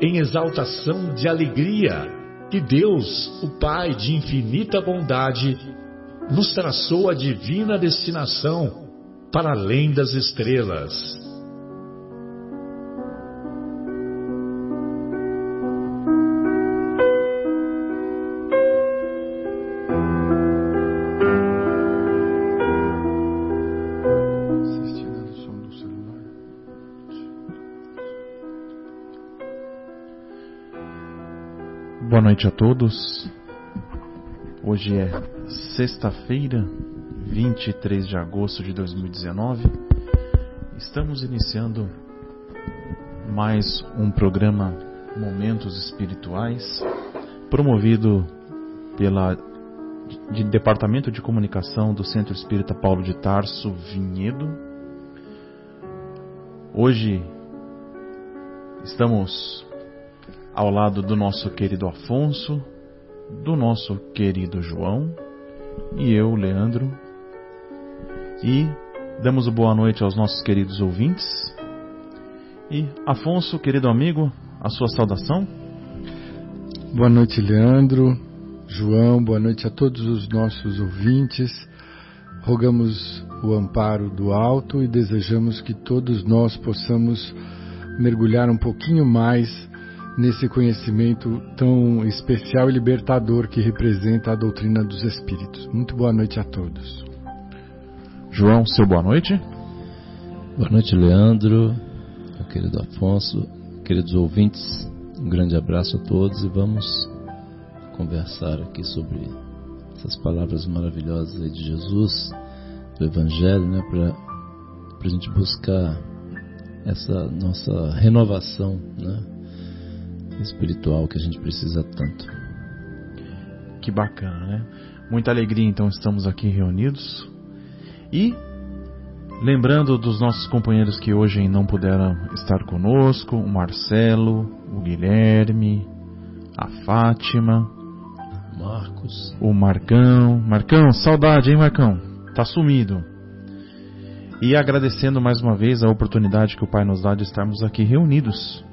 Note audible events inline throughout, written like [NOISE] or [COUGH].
em exaltação de alegria que Deus, o Pai de infinita bondade, nos traçou a divina destinação para além das estrelas. Noite a todos. Hoje é sexta-feira, 23 de agosto de 2019. Estamos iniciando mais um programa Momentos Espirituais, promovido pela de Departamento de Comunicação do Centro Espírita Paulo de Tarso Vinhedo. Hoje estamos ao lado do nosso querido Afonso, do nosso querido João e eu, Leandro. E damos boa noite aos nossos queridos ouvintes. E Afonso, querido amigo, a sua saudação. Boa noite, Leandro, João, boa noite a todos os nossos ouvintes. Rogamos o amparo do alto e desejamos que todos nós possamos mergulhar um pouquinho mais nesse conhecimento tão especial e libertador que representa a doutrina dos Espíritos. Muito boa noite a todos. João, seu boa noite. Boa noite, Leandro, meu querido Afonso, queridos ouvintes. Um grande abraço a todos e vamos conversar aqui sobre essas palavras maravilhosas aí de Jesus, do Evangelho, né, para a gente buscar essa nossa renovação, né, espiritual que a gente precisa tanto. Que bacana, né? Muita alegria, então, estamos aqui reunidos. E lembrando dos nossos companheiros que hoje não puderam estar conosco: o Marcelo, o Guilherme, a Fátima, Marcos, o Marcão. Marcão, saudade, hein, Marcão? Tá sumido. E agradecendo mais uma vez a oportunidade que o Pai nos dá de estarmos aqui reunidos.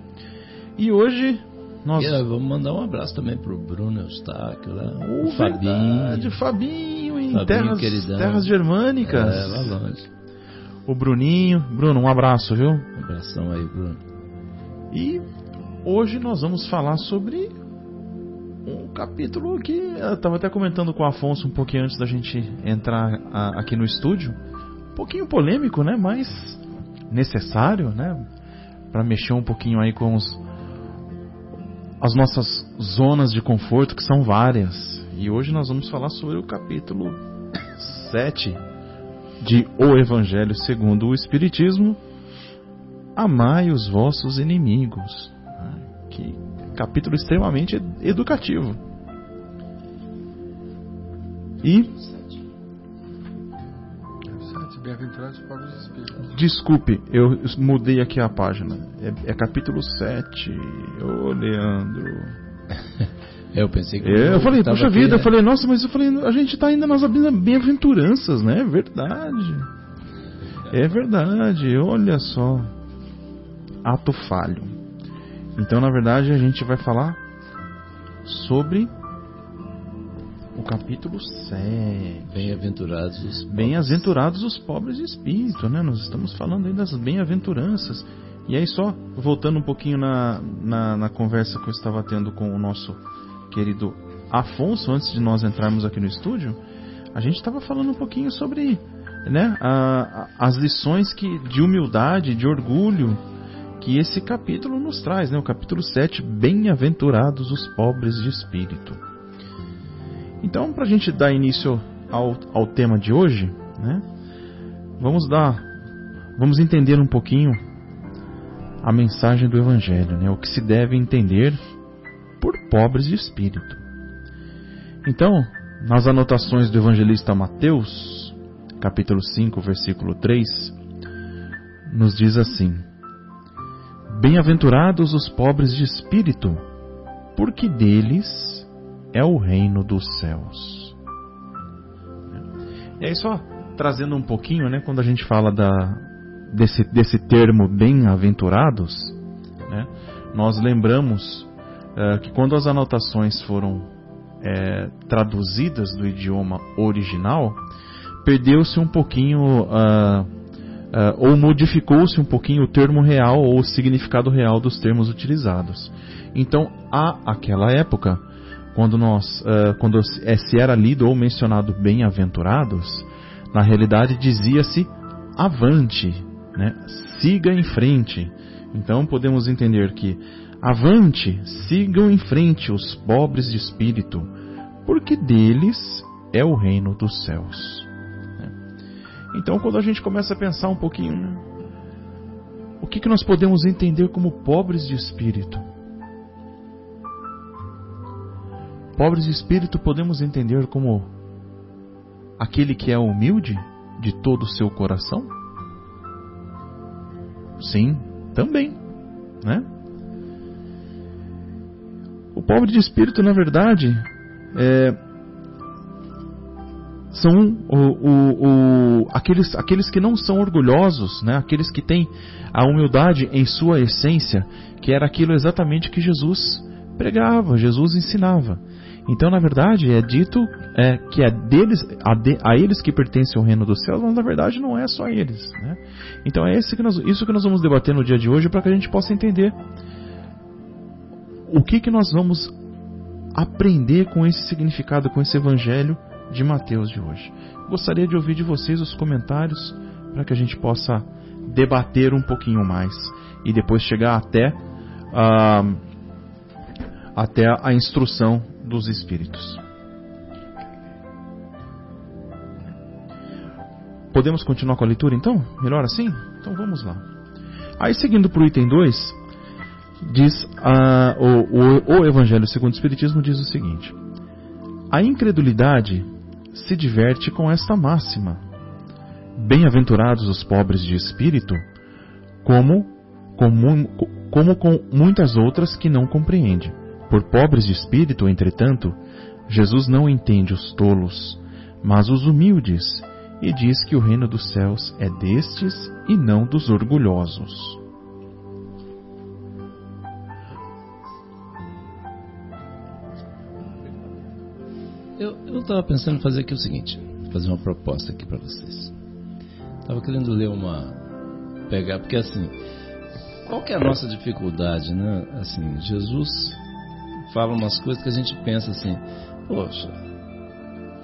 E hoje nós... Yeah, vamos mandar um abraço também pro Bruno Eustáquio, lá, o Fabinho. Fabinho, em Fabinho, terras, terras germânicas. É, lá longe. O Bruninho. Bruno, um abraço, viu? Um abração aí, Bruno. E hoje nós vamos falar sobre um capítulo que eu estava até comentando com o Afonso um pouquinho antes da gente entrar a, aqui no estúdio. Um pouquinho polêmico, né? Mas necessário, né? Para mexer um pouquinho aí com os, as nossas zonas de conforto, que são várias. E hoje nós vamos falar sobre o capítulo 7 de O Evangelho segundo o Espiritismo. Amai os vossos inimigos. Que capítulo extremamente educativo. E. Desculpe, eu mudei aqui a página. É, é capítulo 7. Ô, Leandro. [LAUGHS] eu pensei que. É, eu falei, puxa aqui, vida, é. eu falei, nossa, mas eu falei, a gente tá ainda nas bem-aventuranças, né? É verdade. É verdade, olha só. Ato falho. Então, na verdade, a gente vai falar sobre o capítulo 7. Bem-aventurados os pobres. Bem-aventurados os pobres de espírito, né? Nós estamos falando aí das bem-aventuranças. E aí, só voltando um pouquinho na, na, na, conversa que eu estava tendo com o nosso querido Afonso, antes de nós entrarmos aqui no estúdio, a gente estava falando um pouquinho sobre né, a, a, as lições que, de humildade, de orgulho, que esse capítulo nos traz, né? o capítulo 7, Bem-aventurados os pobres de espírito. Então, para a gente dar início ao, ao tema de hoje, né, vamos dar, vamos entender um pouquinho a mensagem do Evangelho, né, o que se deve entender por pobres de espírito. Então, nas anotações do evangelista Mateus, capítulo 5, versículo 3, nos diz assim: Bem-aventurados os pobres de espírito, porque deles é o reino dos céus. E aí só trazendo um pouquinho, né, quando a gente fala da, desse, desse termo bem-aventurados, né, nós lembramos uh, que quando as anotações foram é, traduzidas do idioma original, perdeu-se um pouquinho uh, ou modificou-se um pouquinho o termo real ou o significado real dos termos utilizados. Então, a aquela época, quando nós, uh, quando se era lido ou mencionado bem-aventurados, na realidade dizia-se avante, né? siga em frente. Então podemos entender que avante, sigam em frente os pobres de espírito, porque deles é o reino dos céus. Então, quando a gente começa a pensar um pouquinho, né? o que, que nós podemos entender como pobres de espírito? Pobres de espírito podemos entender como aquele que é humilde de todo o seu coração? Sim, também, né? O pobre de espírito, na verdade, é, são o, o, o, aqueles, aqueles que não são orgulhosos, né? aqueles que têm a humildade em sua essência, que era aquilo exatamente que Jesus pregava, Jesus ensinava. Então, na verdade, é dito é, que é deles, a, de, a, eles que pertence o reino dos céus, mas na verdade não é só eles. Né? Então é que nós, isso que nós vamos debater no dia de hoje para que a gente possa entender o que, que nós vamos aprender com esse significado, com esse evangelho de Mateus de hoje. Gostaria de ouvir de vocês os comentários para que a gente possa debater um pouquinho mais e depois chegar até, uh, até a instrução dos Espíritos. Podemos continuar com a leitura então? Melhor assim? Então vamos lá. Aí seguindo para o item 2, diz uh, o, o, o Evangelho segundo o Espiritismo diz o seguinte: A incredulidade se diverte com esta máxima. Bem-aventurados os pobres de espírito, como, como, como com muitas outras que não compreende. Por pobres de espírito, entretanto, Jesus não entende os tolos, mas os humildes, e diz que o reino dos céus é destes e não dos orgulhosos. Eu estava pensando em fazer aqui o seguinte, fazer uma proposta aqui para vocês. Estava querendo ler uma pegar porque assim, qual que é a nossa dificuldade, né? Assim, Jesus fala umas coisas que a gente pensa assim, poxa,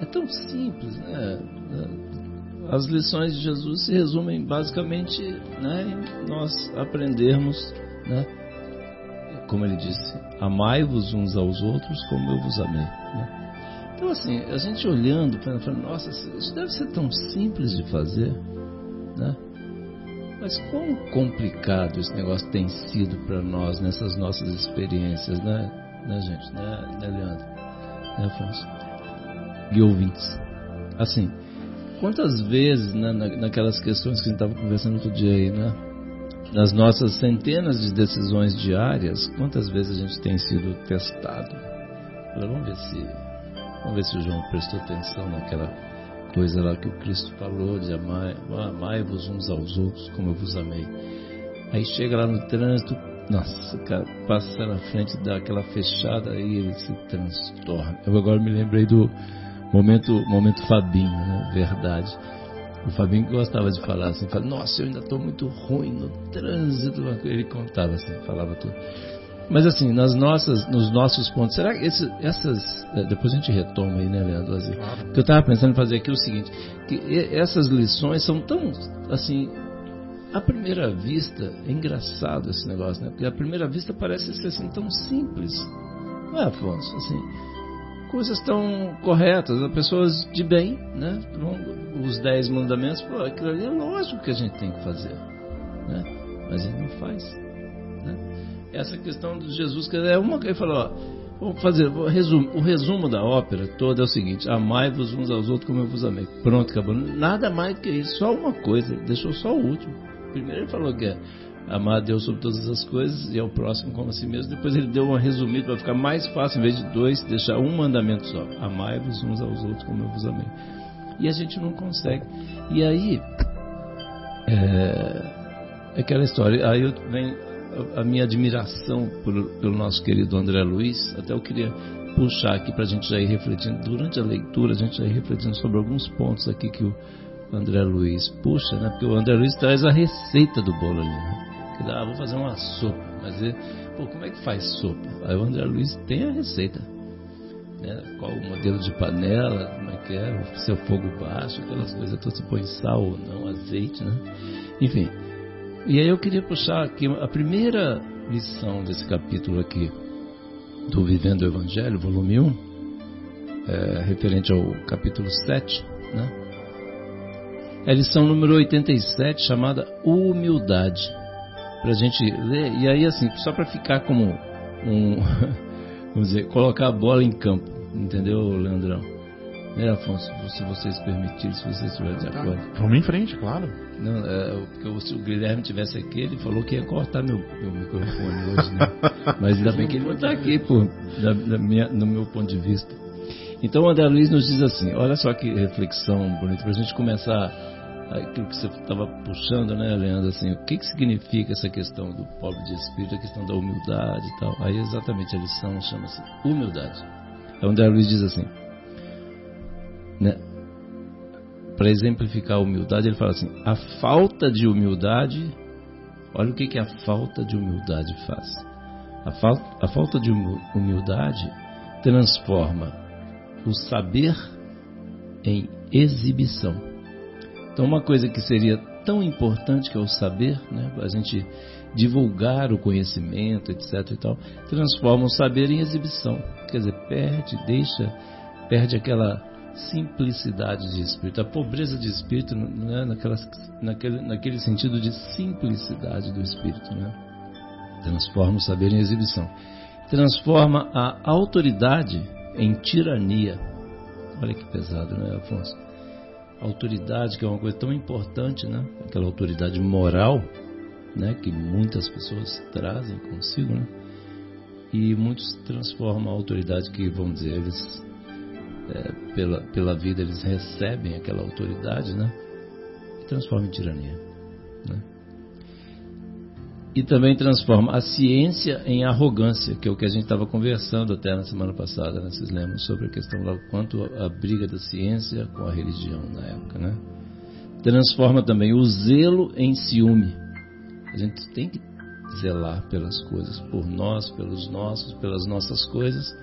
é tão simples, né? As lições de Jesus se resumem basicamente né, em nós aprendermos, né? Como ele disse, amai-vos uns aos outros como eu vos amei. Né? Então, assim, a gente olhando, falando, nossa, isso deve ser tão simples de fazer, né? Mas quão complicado esse negócio tem sido para nós nessas nossas experiências, né, né gente? Né, né Leandro? Né, Afonso? E ouvintes. Assim, quantas vezes, né, naquelas questões que a gente estava conversando outro dia aí, né? Nas nossas centenas de decisões diárias, quantas vezes a gente tem sido testado? Vamos ver se Vamos ver se o João prestou atenção naquela coisa lá que o Cristo falou de amai-vos uns aos outros como eu vos amei. Aí chega lá no trânsito, nossa, cara, passa na frente daquela fechada e ele se transtorna. Eu agora me lembrei do momento, momento Fabinho, né? Verdade. O Fabinho gostava de falar assim, fala, nossa, eu ainda estou muito ruim no trânsito. Ele contava assim, falava tudo. Mas assim, nas nossas, nos nossos pontos, será que esse, essas. É, depois a gente retoma aí, né, Leandro? Assim, que eu estava pensando em fazer aqui é o seguinte: que essas lições são tão, assim, à primeira vista, é engraçado esse negócio, né? Porque à primeira vista parece ser assim tão simples. Não é, Afonso? Assim, coisas tão corretas, pessoas de bem, né? Os dez mandamentos, pô, aquilo ali é lógico que a gente tem que fazer, né? Mas ele não faz, né? Essa questão de Jesus, que é uma que ele falou, ó, vamos fazer, vou resumo, o resumo da ópera toda é o seguinte, amai-vos uns aos outros como eu vos amei. Pronto, acabou. Nada mais que isso, só uma coisa, deixou só o último. Primeiro ele falou que é amar a Deus sobre todas as coisas e ao próximo como a si mesmo. Depois ele deu uma resumida para ficar mais fácil, em vez de dois, deixar um mandamento só: amai-vos uns aos outros como eu vos amei. E a gente não consegue. E aí, é, é aquela história. Aí vem a minha admiração por, pelo nosso querido André Luiz. Até eu queria puxar aqui para a gente já ir refletindo, durante a leitura, a gente já ir refletindo sobre alguns pontos aqui que o André Luiz puxa, né? Porque o André Luiz traz a receita do bolo ali, né? Que dá, ah, vou fazer uma sopa, mas ele, pô, como é que faz sopa? Aí o André Luiz tem a receita, né? Qual o modelo de panela, como é que é, seu fogo baixo, aquelas coisas todas, se põe sal ou não, azeite, né? Enfim. E aí eu queria puxar aqui a primeira lição desse capítulo aqui do Vivendo o Evangelho, volume 1, é, referente ao capítulo 7, né? É a lição número 87, chamada Humildade. Para a gente ler, e aí assim, só para ficar como um, [LAUGHS] vamos dizer, colocar a bola em campo, entendeu, Leandrão? Né, Afonso, se vocês permitirem, se vocês estiverem de tá. acordo. Vamos em frente, claro. Não, é, porque se o Guilherme tivesse aqui, ele falou que ia cortar meu, meu microfone hoje, né? [LAUGHS] Mas ainda bem que ele não está aqui, por, da, da minha, no meu ponto de vista. Então o André Luiz nos diz assim, olha só que reflexão bonita, para a gente começar aquilo que você estava puxando, né, Leandro, assim, o que, que significa essa questão do pobre de espírito, a questão da humildade e tal. Aí exatamente a lição chama-se humildade. É onde a Luiz diz assim, né, para exemplificar a humildade, ele fala assim, a falta de humildade, olha o que, que a falta de humildade faz. A, fal a falta de humildade transforma o saber em exibição. Então, uma coisa que seria tão importante que é o saber, né, a gente divulgar o conhecimento, etc. e tal, transforma o saber em exibição. Quer dizer, perde, deixa, perde aquela simplicidade de espírito, a pobreza de espírito, né, naquela, naquele, naquele sentido de simplicidade do espírito. Né? Transforma o saber em exibição. Transforma a autoridade em tirania. Olha que pesado, né, Afonso? Autoridade, que é uma coisa tão importante, né? Aquela autoridade moral, né? Que muitas pessoas trazem consigo, né? E muitos transformam a autoridade que, vamos dizer, eles, é, pela, pela vida, eles recebem aquela autoridade, né? E transformam em tirania, né? E também transforma a ciência em arrogância, que é o que a gente estava conversando até na semana passada, né? vocês lembram sobre a questão do quanto a briga da ciência com a religião na época, né? Transforma também o zelo em ciúme. A gente tem que zelar pelas coisas, por nós, pelos nossos, pelas nossas coisas,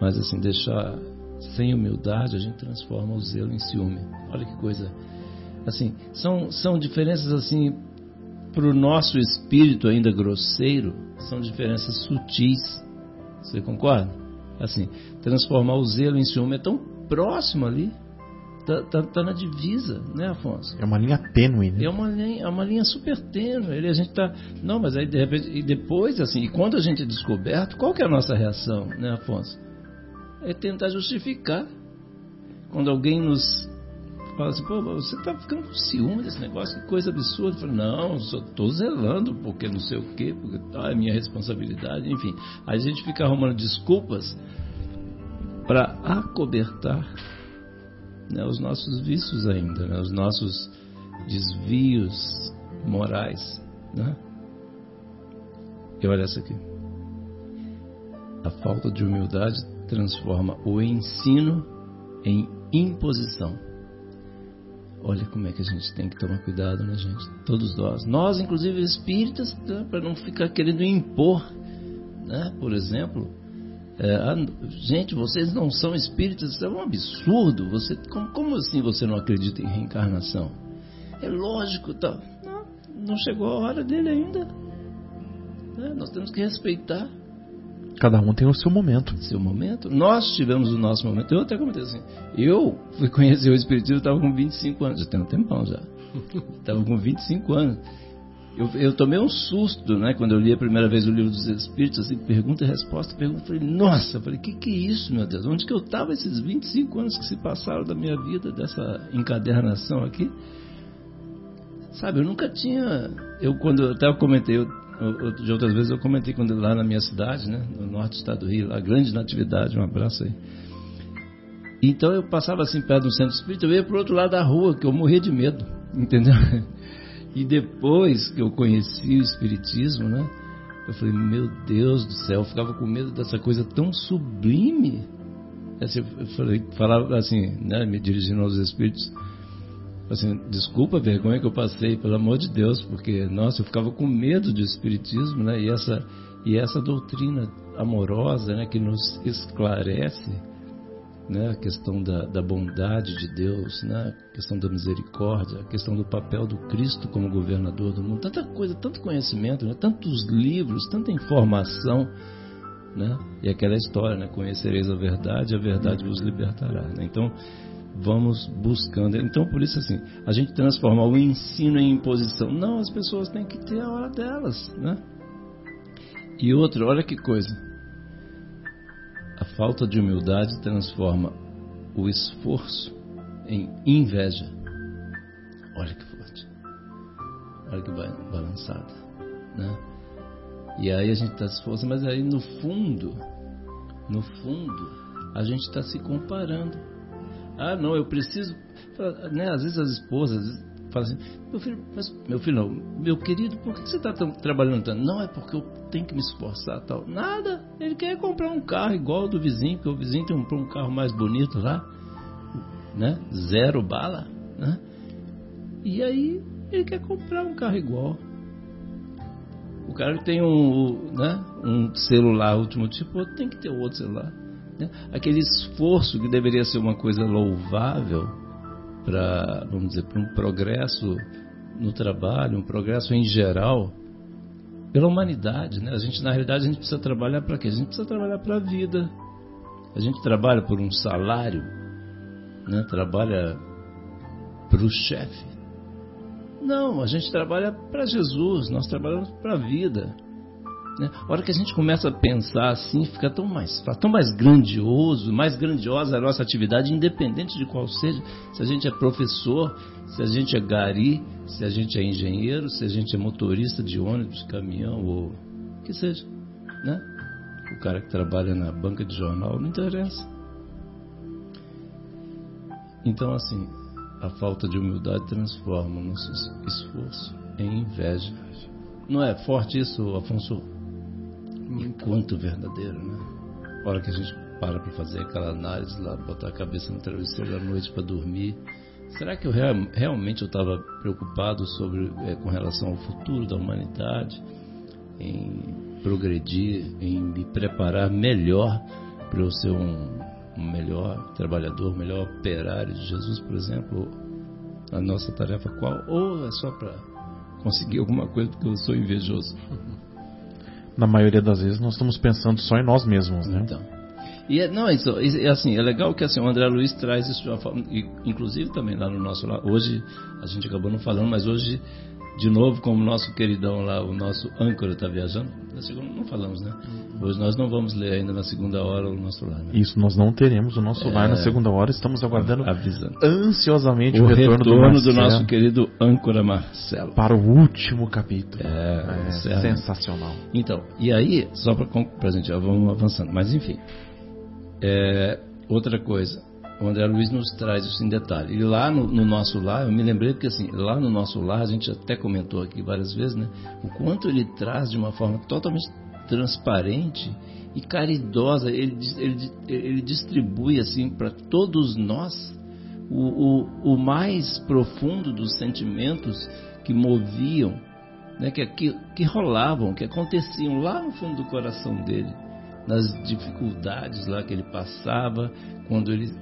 mas assim deixar sem humildade a gente transforma o zelo em ciúme. Olha que coisa. Assim, são são diferenças assim para o nosso espírito ainda grosseiro, são diferenças sutis. Você concorda? Assim, transformar o zelo em ciúme é tão próximo ali. Tá, tá, tá, na divisa, né, Afonso? É uma linha tênue, né? É uma linha, é uma linha super tênue. Ele, a gente tá. Não, mas aí de repente. E depois, assim, e quando a gente é descoberto, qual que é a nossa reação, né, Afonso? É tentar justificar. Quando alguém nos fala assim, pô, você tá ficando com ciúme desse negócio, que coisa absurda. Eu não, só tô zelando, porque não sei o quê, porque ah, é minha responsabilidade, enfim. A gente fica arrumando desculpas para acobertar né, os nossos vícios ainda, né, os nossos desvios morais. Né? E olha essa aqui. A falta de humildade transforma o ensino em imposição. Olha como é que a gente tem que tomar cuidado, né, gente? Todos nós. Nós, inclusive espíritas, né, para não ficar querendo impor né? Por exemplo, é, ah, gente, vocês não são espíritas, isso é um absurdo. Você, como, como assim você não acredita em reencarnação? É lógico, tá? Não, não chegou a hora dele ainda. É, nós temos que respeitar. Cada um tem o seu momento. Seu momento. Nós tivemos o nosso momento. Eu até comentei assim. Eu fui conhecer o Espiritismo, estava com 25 anos. Já tem um tempão já. [LAUGHS] Estava com 25 anos. Eu, eu, tomei um susto, né, quando eu li a primeira vez o livro dos Espíritos, assim, pergunta e resposta, pergunta, eu falei, nossa, eu falei, que que é isso, meu Deus? Onde que eu estava esses 25 anos que se passaram da minha vida, dessa encadernação aqui? Sabe, eu nunca tinha, eu quando, até eu comentei, eu, eu, de outras vezes eu comentei quando lá na minha cidade, né, no norte do estado do Rio, lá, grande natividade, um abraço aí. Então eu passava assim perto do centro espírita, eu ia pro outro lado da rua, que eu morria de medo, [LAUGHS] entendeu? E depois que eu conheci o Espiritismo, né? Eu falei, meu Deus do céu, eu ficava com medo dessa coisa tão sublime. Assim, eu falei, falava assim, né, me dirigindo aos Espíritos, assim, desculpa a vergonha que eu passei, pelo amor de Deus, porque, nossa, eu ficava com medo do Espiritismo, né? E essa, e essa doutrina amorosa, né, que nos esclarece né, a questão da, da, bondade de Deus, né, a questão da misericórdia, a questão do papel do Cristo como governador do mundo, tanta coisa, tanto conhecimento, né, tantos livros, tanta informação, né, e aquela história, né, conhecereis a verdade, a verdade vos libertará. Né, então vamos buscando. Então por isso assim, a gente transforma o ensino em imposição. Não, as pessoas têm que ter a hora delas, né? E outra, olha que coisa a falta de humildade transforma o esforço em inveja. Olha que forte. Olha que balançada. Né? E aí a gente está se esforçando, mas aí no fundo, no fundo, a gente está se comparando. Ah, não, eu preciso. Né? Às vezes as esposas fala assim, meu filho, mas, meu filho não, meu querido, por que você está trabalhando tanto? Não, é porque eu tenho que me esforçar tal. Nada, ele quer comprar um carro igual ao do vizinho, porque o vizinho tem um, um carro mais bonito lá, né? Zero bala, né? E aí ele quer comprar um carro igual. O cara que tem um, né, um celular último tipo, outro tem que ter outro celular. Né? Aquele esforço que deveria ser uma coisa louvável, para, vamos dizer, para um progresso no trabalho, um progresso em geral, pela humanidade, né? A gente, na realidade, a gente precisa trabalhar para quê? A gente precisa trabalhar para a vida. A gente trabalha por um salário, né? Trabalha para o chefe. Não, a gente trabalha para Jesus, nós trabalhamos para a vida. Né? A hora que a gente começa a pensar assim, fica tão mais, tão mais grandioso, mais grandiosa a nossa atividade, independente de qual seja. Se a gente é professor, se a gente é gari, se a gente é engenheiro, se a gente é motorista de ônibus, caminhão ou que seja. Né? O cara que trabalha na banca de jornal, não interessa. Então, assim, a falta de humildade transforma o nosso esforço em inveja. Não é forte isso, Afonso? Enquanto verdadeiro, né? A hora que a gente para para fazer aquela análise lá, botar a cabeça no travesseiro da noite para dormir, será que eu real, realmente eu estava preocupado sobre é, com relação ao futuro da humanidade, em progredir, em me preparar melhor para eu ser um, um melhor trabalhador, melhor operário de Jesus, por exemplo? A nossa tarefa qual? Ou é só para conseguir alguma coisa porque eu sou invejoso? [LAUGHS] na maioria das vezes nós estamos pensando só em nós mesmos, né? Então. E é, não, isso, é assim, é legal que assim, o André Luiz traz isso de uma forma, inclusive também lá no nosso hoje a gente acabou não falando, mas hoje de novo, como o nosso queridão lá, o nosso âncora está viajando, não falamos, né? Hoje nós não vamos ler ainda na segunda hora o nosso lar. Né? Isso, nós não teremos o nosso é, lar na segunda hora, estamos aguardando avisando. ansiosamente o, o retorno, retorno do, do, nosso querido âncora Marcelo. Para o último capítulo. É, é sensacional. Então, e aí, só para a gente vamos avançando, mas enfim. É, outra coisa, o André Luiz nos traz isso em detalhe. E lá no, no, nosso lar, eu me lembrei porque assim, lá no nosso lar, a gente até comentou aqui várias vezes, né? O quanto ele traz de uma forma totalmente transparente e caridosa, ele, ele, ele distribui assim para todos nós o, o, o mais profundo dos sentimentos que moviam né, que, que, que rolavam, que aconteciam lá no fundo do coração dele, nas dificuldades lá que ele passava, quando ele,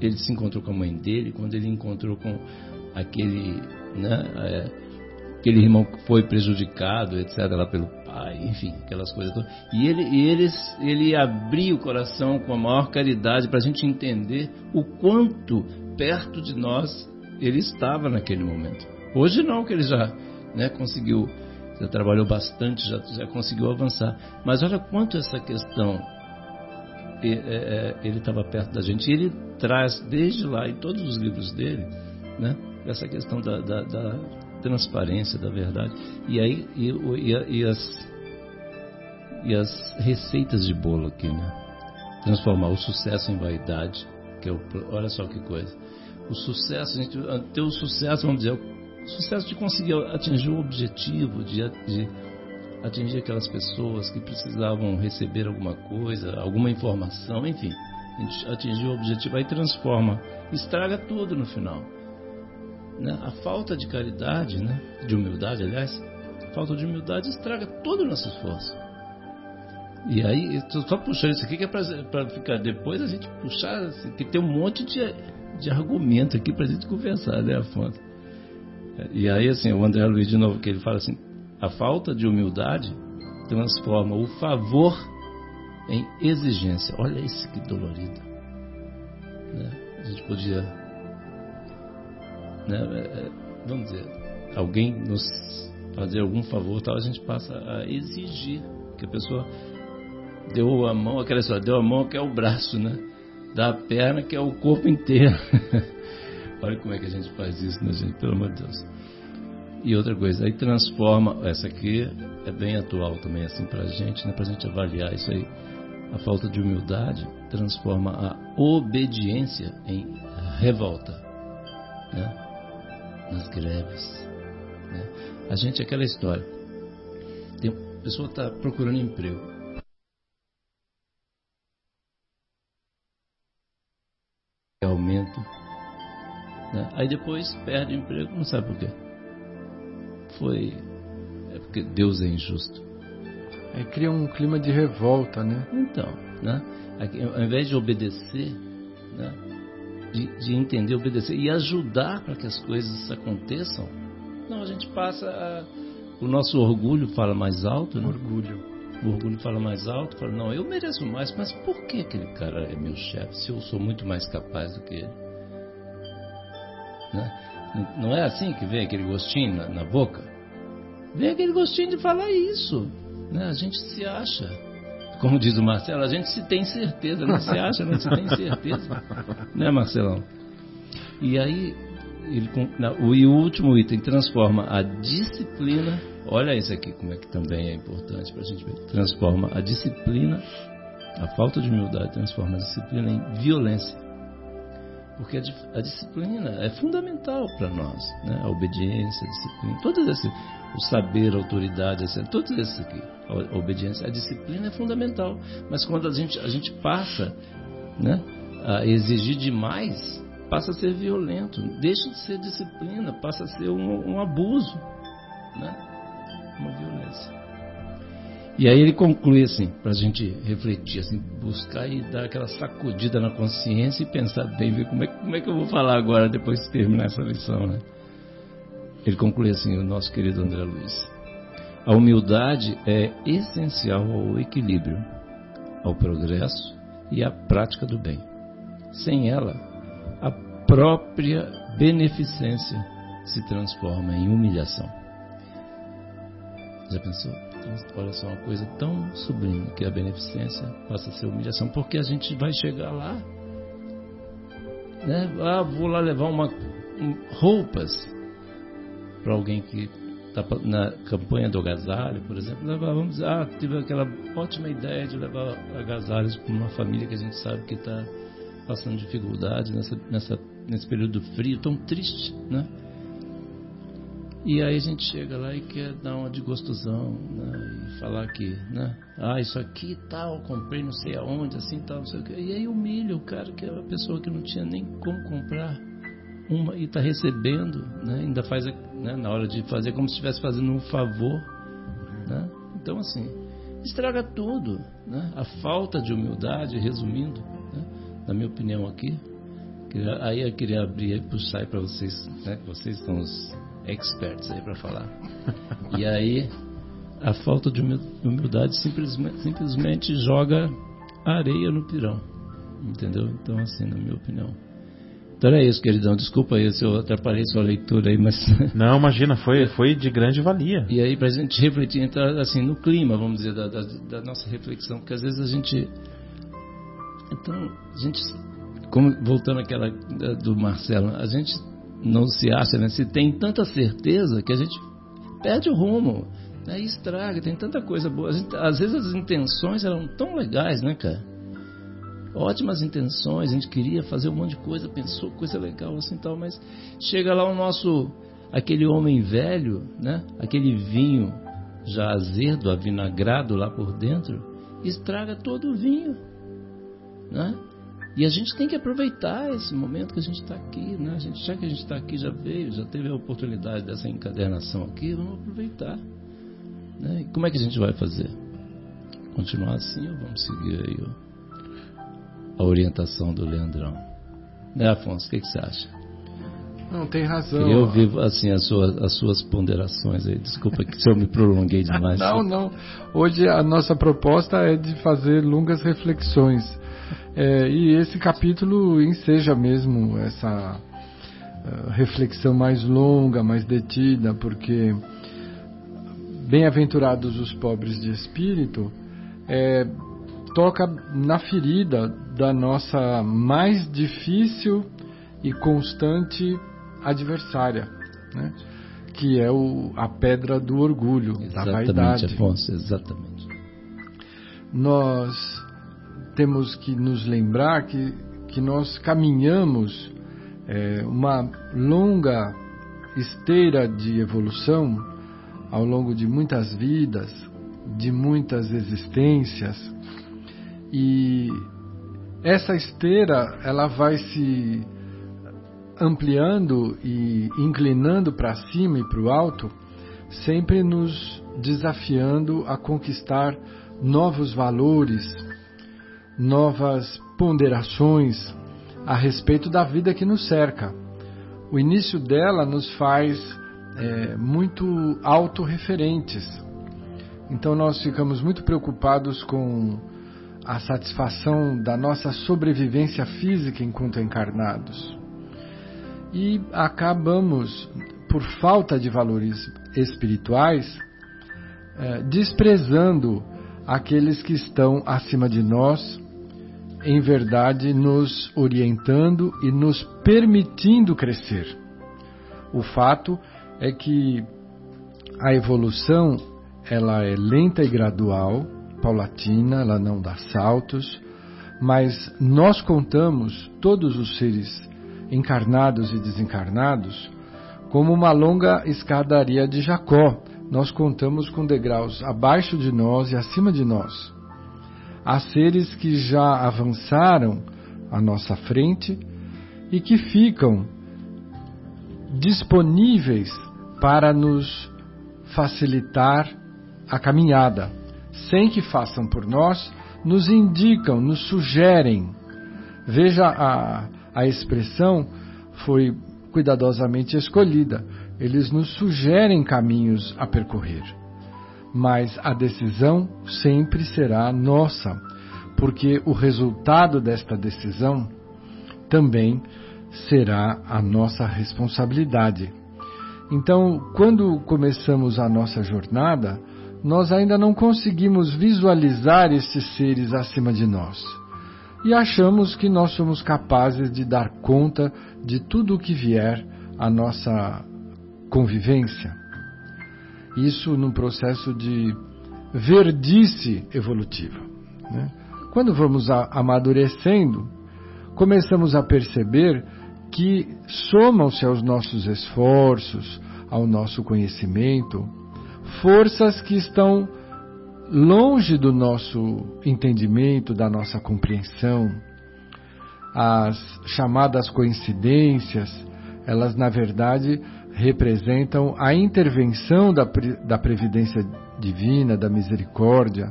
ele se encontrou com a mãe dele, quando ele encontrou com aquele, né, é, aquele irmão que foi prejudicado, etc., lá pelo pai, enfim, aquelas coisas todas. E ele, e ele, ele abria o coração com a maior caridade para a gente entender o quanto perto de nós ele estava naquele momento. Hoje não, que ele já né, conseguiu, já trabalhou bastante, já, já conseguiu avançar. Mas olha quanto essa questão ele estava perto da gente. E ele traz desde lá, em todos os livros dele, né, essa questão da, da, da transparência, da verdade. E aí, e, e, e, as, e as receitas de bolo aqui, né? Transformar o sucesso em vaidade, que é o, olha só que coisa. O sucesso, a gente ter o sucesso, vamos dizer, o sucesso de conseguir atingir o objetivo, de, de atingir aquelas pessoas que precisavam receber alguma coisa, alguma informação, enfim. A gente atingiu o objetivo, aí transforma, estraga tudo no final. Né? A falta de caridade, né? de humildade, aliás, falta de humildade estraga todo o nosso esforço. E aí, só puxando isso aqui que é para ficar depois a gente puxar, assim, que tem um monte de, de argumento aqui para a gente conversar, né, Afonso? E aí, assim, o André Luiz, de novo, que ele fala assim: a falta de humildade transforma o favor em exigência. Olha isso que dolorido. Né? A gente podia. Né, é, é, vamos dizer, alguém nos fazer algum favor, tal, a gente passa a exigir que a pessoa deu a mão, aquela história, deu a mão que é o braço, né? Dá a perna que é o corpo inteiro. [LAUGHS] Olha como é que a gente faz isso, né, gente? Pelo amor de Deus. E outra coisa, aí transforma, essa aqui é bem atual também, assim, pra gente, né? Pra gente avaliar isso aí. A falta de humildade transforma a obediência em revolta, né? Nas greves, né? A gente, aquela história. Tem, a pessoa está procurando emprego. Aumento né? Aí depois perde o emprego, não sabe por quê. Foi. É porque Deus é injusto. Aí cria um clima de revolta, né? Então, né? Ao invés de obedecer, né? de, de entender, obedecer e ajudar para que as coisas aconteçam, não, a gente passa a, o nosso orgulho fala mais alto, né? Orgulho. O orgulho fala mais alto, fala, não, eu mereço mais, mas por que aquele cara é meu chefe se eu sou muito mais capaz do que ele? Né? Não é assim que vem aquele gostinho na, na, boca? Vem aquele gostinho de falar isso. Né? A gente se acha. Como diz o Marcelo, a gente se tem certeza, não se acha, não se tem certeza. [LAUGHS] né, Marcelão? E aí, ele, o, e o último item transforma a disciplina. Olha isso aqui, como é que também é importante para a gente ver. Transforma a disciplina, a falta de humildade transforma a disciplina em violência. Porque a, disciplina é fundamental para nós, né? A obediência, a disciplina, todos esses, o saber, a autoridade, etc, todos esses aqui, a, a obediência, a disciplina é fundamental. Mas quando a gente, a gente passa, né, a exigir demais, passa a ser violento, deixa de ser disciplina, passa a ser um, um abuso, né? Uma violência. E aí ele conclui assim, para a gente refletir, assim, buscar e dar aquela sacudida na consciência e pensar bem, ver como é, como é que eu vou falar agora depois de terminar essa lição, né? Ele conclui assim, o nosso querido André Luiz. A humildade é essencial ao equilíbrio, ao progresso e à prática do bem. Sem ela, a própria beneficência se transforma em humilhação. Já pensou? Olha só, uma coisa tão sublime que a beneficência passa a ser humilhação, porque a gente vai chegar lá, né? Ah, vou lá levar uma um, roupas para alguém que está na campanha do agasalho, por exemplo, levar, vamos ah, tive aquela ótima ideia de levar agasalhos para uma família que a gente sabe que está passando dificuldade nessa, nessa, nesse período frio tão triste, né? E aí a gente chega lá e quer dar uma de gostosão, né? E falar que, né? Ah, isso aqui tal, comprei não sei aonde, assim tal, não sei o que. E aí humilha o cara que é a pessoa que não tinha nem como comprar. uma e está recebendo, né? ainda faz né? na hora de fazer como se estivesse fazendo um favor. Né? Então, assim, estraga tudo. Né? A falta de humildade, resumindo, né? na minha opinião aqui, aí eu queria abrir e puxar para vocês, né? vocês são os experts aí para falar. E aí, a falta de humildade simplesmente, simplesmente joga areia no pirão. Entendeu? Então, assim, na minha opinião. Então era isso, queridão. Desculpa aí se eu atrapalhei sua leitura aí, mas. [LAUGHS] Não, imagina, foi, foi de grande valia. E aí, pra gente refletir, entrar assim, no clima, vamos dizer, da, da, da nossa reflexão, porque às vezes a gente. Então, a gente. Como, voltando àquela do Marcelo, a gente não se acha, né? Se tem tanta certeza que a gente perde o rumo. Né? estraga, tem tanta coisa boa. Gente, às vezes as intenções eram tão legais, né, cara? Ótimas intenções, a gente queria fazer um monte de coisa, pensou coisa legal assim tal, mas chega lá o nosso, aquele homem velho, né? Aquele vinho já azedo, avinagrado lá por dentro, estraga todo o vinho, né? E a gente tem que aproveitar esse momento que a gente está aqui, né? A gente, já que a gente está aqui, já veio, já teve a oportunidade dessa encadernação aqui, vamos aproveitar. Né? E como é que a gente vai fazer? Continuar assim ou vamos seguir aí ó, a orientação do Leandrão? Né, Afonso? O que, que você acha? Não, tem razão. Queria ouvir assim, as, suas, as suas ponderações aí. Desculpa que se eu me prolonguei demais. [LAUGHS] não, não. Hoje a nossa proposta é de fazer longas reflexões é, e esse capítulo enseja mesmo essa uh, reflexão mais longa, mais detida, porque bem-aventurados os pobres de espírito é, toca na ferida da nossa mais difícil e constante adversária, né? que é o, a pedra do orgulho, exatamente, da vaidade. Afonso, exatamente. Nós temos que nos lembrar que, que nós caminhamos é, uma longa esteira de evolução ao longo de muitas vidas, de muitas existências, e essa esteira ela vai se ampliando e inclinando para cima e para o alto, sempre nos desafiando a conquistar novos valores, novas ponderações a respeito da vida que nos cerca. O início dela nos faz é, muito autorreferentes. Então nós ficamos muito preocupados com a satisfação da nossa sobrevivência física enquanto encarnados. E acabamos, por falta de valores espirituais, é, desprezando aqueles que estão acima de nós em verdade, nos orientando e nos permitindo crescer. O fato é que a evolução ela é lenta e gradual, paulatina, ela não dá saltos, mas nós contamos todos os seres encarnados e desencarnados como uma longa escadaria de Jacó. Nós contamos com degraus abaixo de nós e acima de nós a seres que já avançaram à nossa frente e que ficam disponíveis para nos facilitar a caminhada, sem que façam por nós, nos indicam, nos sugerem. Veja a, a expressão foi cuidadosamente escolhida. Eles nos sugerem caminhos a percorrer mas a decisão sempre será nossa, porque o resultado desta decisão também será a nossa responsabilidade. Então, quando começamos a nossa jornada, nós ainda não conseguimos visualizar estes seres acima de nós. E achamos que nós somos capazes de dar conta de tudo o que vier à nossa convivência. Isso num processo de verdice evolutiva. Né? Quando vamos amadurecendo, começamos a perceber que somam-se aos nossos esforços, ao nosso conhecimento, forças que estão longe do nosso entendimento, da nossa compreensão. As chamadas coincidências, Elas, na verdade, representam a intervenção da, da previdência divina, da misericórdia,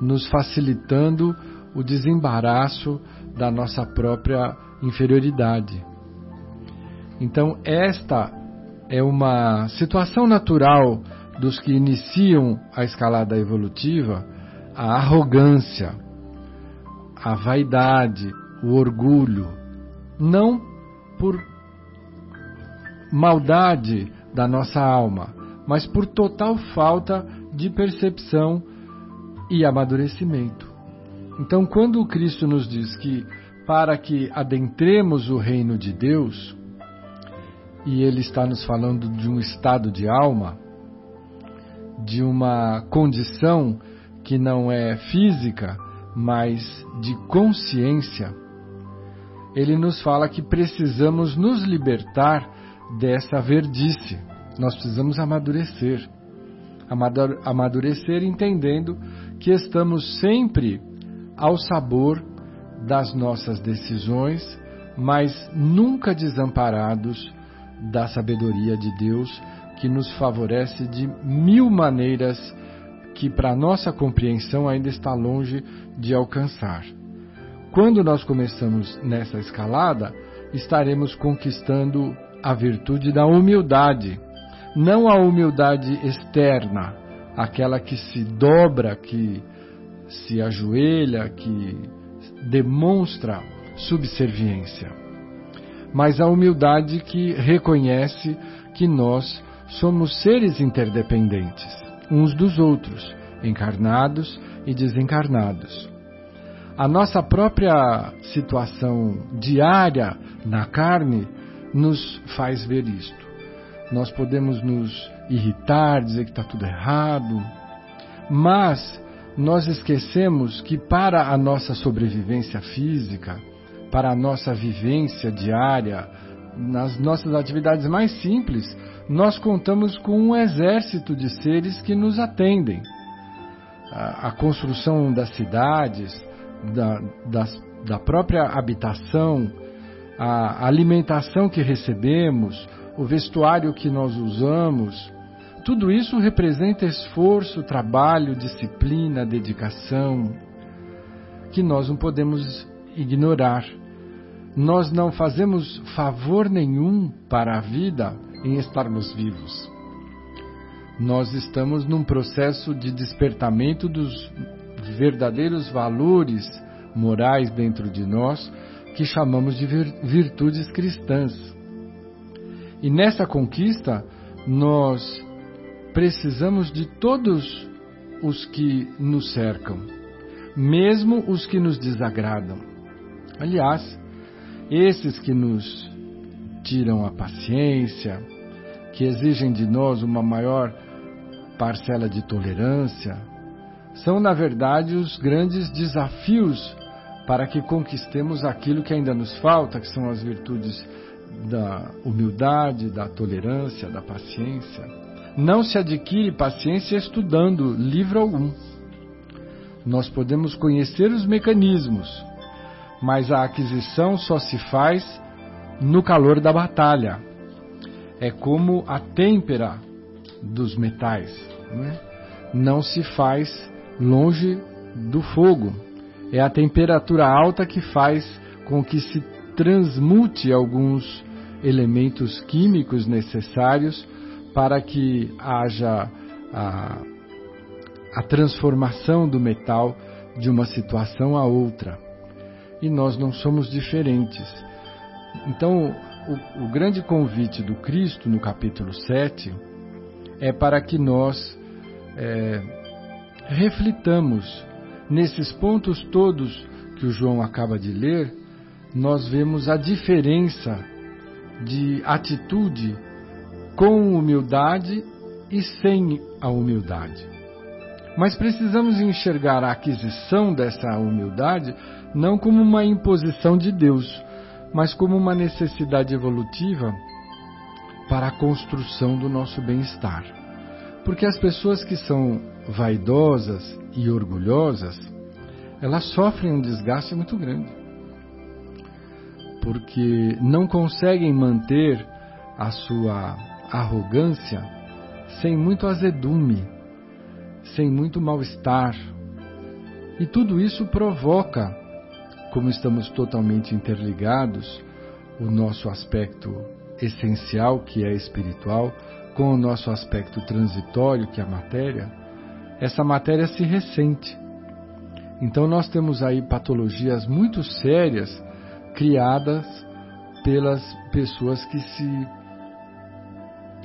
nos facilitando o desembaraço da nossa própria inferioridade. Então, esta é uma situação natural dos que iniciam a escalada evolutiva, a arrogância, a vaidade, o orgulho, não por maldade da nossa alma, mas por total falta de percepção e amadurecimento. Então, quando o Cristo nos diz que para que adentremos o reino de Deus, e ele está nos falando de um estado de alma, de uma condição que não é física, mas de consciência, ele nos fala que precisamos nos libertar dessa verdice. Nós precisamos amadurecer. Amadurecer entendendo que estamos sempre ao sabor das nossas decisões, mas nunca desamparados da sabedoria de Deus que nos favorece de mil maneiras que para nossa compreensão ainda está longe de alcançar. Quando nós começamos nessa escalada, estaremos conquistando a virtude da humildade, não a humildade externa, aquela que se dobra, que se ajoelha, que demonstra subserviência, mas a humildade que reconhece que nós somos seres interdependentes, uns dos outros, encarnados e desencarnados. A nossa própria situação diária na carne nos faz ver isto. Nós podemos nos irritar, dizer que está tudo errado, mas nós esquecemos que para a nossa sobrevivência física, para a nossa vivência diária, nas nossas atividades mais simples, nós contamos com um exército de seres que nos atendem. A, a construção das cidades, da, das, da própria habitação, a alimentação que recebemos, o vestuário que nós usamos, tudo isso representa esforço, trabalho, disciplina, dedicação, que nós não podemos ignorar. Nós não fazemos favor nenhum para a vida em estarmos vivos. Nós estamos num processo de despertamento dos verdadeiros valores morais dentro de nós que chamamos de virtudes cristãs. E nessa conquista, nós precisamos de todos os que nos cercam, mesmo os que nos desagradam. Aliás, esses que nos tiram a paciência, que exigem de nós uma maior parcela de tolerância, são, na verdade, os grandes desafios para que conquistemos aquilo que ainda nos falta, que são as virtudes da humildade, da tolerância, da paciência. Não se adquire paciência estudando livro algum. Nós podemos conhecer os mecanismos, mas a aquisição só se faz no calor da batalha. É como a têmpera dos metais, não, é? não se faz longe do fogo. É a temperatura alta que faz com que se transmute alguns elementos químicos necessários para que haja a, a transformação do metal de uma situação a outra. E nós não somos diferentes. Então, o, o grande convite do Cristo no capítulo 7 é para que nós é, reflitamos Nesses pontos todos que o João acaba de ler, nós vemos a diferença de atitude com humildade e sem a humildade. Mas precisamos enxergar a aquisição dessa humildade não como uma imposição de Deus, mas como uma necessidade evolutiva para a construção do nosso bem-estar. Porque as pessoas que são vaidosas e orgulhosas, elas sofrem um desgaste muito grande. Porque não conseguem manter a sua arrogância sem muito azedume, sem muito mal-estar. E tudo isso provoca, como estamos totalmente interligados, o nosso aspecto essencial, que é espiritual, com o nosso aspecto transitório, que é a matéria, essa matéria se ressente. Então nós temos aí patologias muito sérias criadas pelas pessoas que se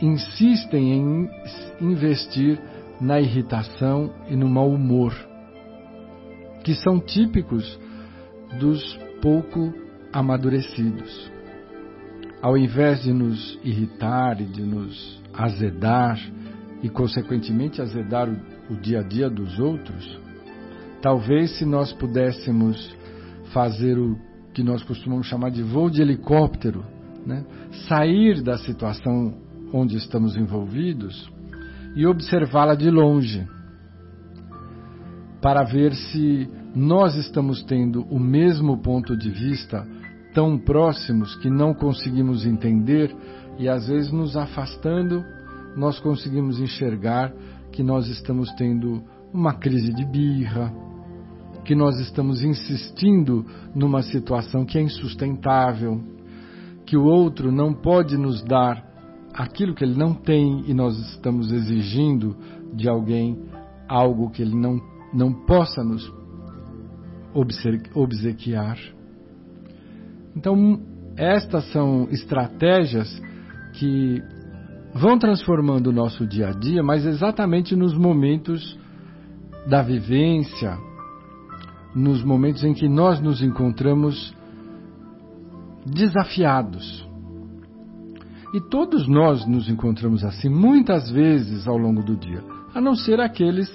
insistem em investir na irritação e no mau humor, que são típicos dos pouco amadurecidos. Ao invés de nos irritar e de nos azedar e, consequentemente, azedar o, o dia a dia dos outros, talvez se nós pudéssemos fazer o que nós costumamos chamar de voo de helicóptero, né? sair da situação onde estamos envolvidos e observá-la de longe, para ver se nós estamos tendo o mesmo ponto de vista tão próximos que não conseguimos entender e às vezes nos afastando, nós conseguimos enxergar que nós estamos tendo uma crise de birra, que nós estamos insistindo numa situação que é insustentável, que o outro não pode nos dar aquilo que ele não tem e nós estamos exigindo de alguém algo que ele não, não possa nos obsequiar. Então, estas são estratégias que vão transformando o nosso dia a dia, mas exatamente nos momentos da vivência, nos momentos em que nós nos encontramos desafiados. E todos nós nos encontramos assim muitas vezes ao longo do dia, a não ser aqueles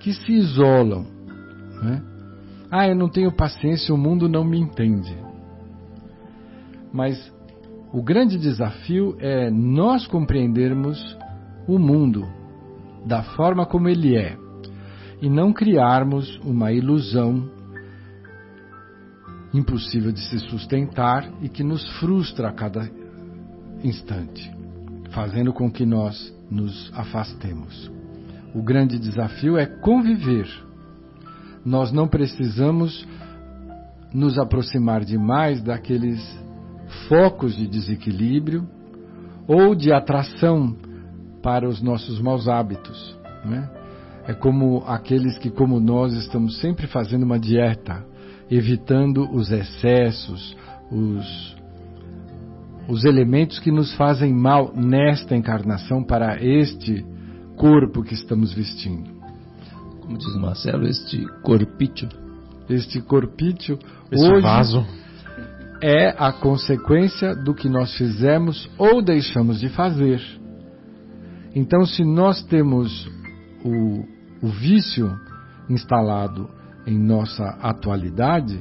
que se isolam. Né? Ah, eu não tenho paciência, o mundo não me entende. Mas o grande desafio é nós compreendermos o mundo da forma como ele é e não criarmos uma ilusão impossível de se sustentar e que nos frustra a cada instante, fazendo com que nós nos afastemos. O grande desafio é conviver. Nós não precisamos nos aproximar demais daqueles focos de desequilíbrio ou de atração para os nossos maus hábitos. Né? É como aqueles que, como nós, estamos sempre fazendo uma dieta, evitando os excessos, os, os elementos que nos fazem mal nesta encarnação para este corpo que estamos vestindo. Como diz o Marcelo, este corpício. Este corpício, Esse hoje, vaso é a consequência do que nós fizemos ou deixamos de fazer. Então, se nós temos o, o vício instalado em nossa atualidade,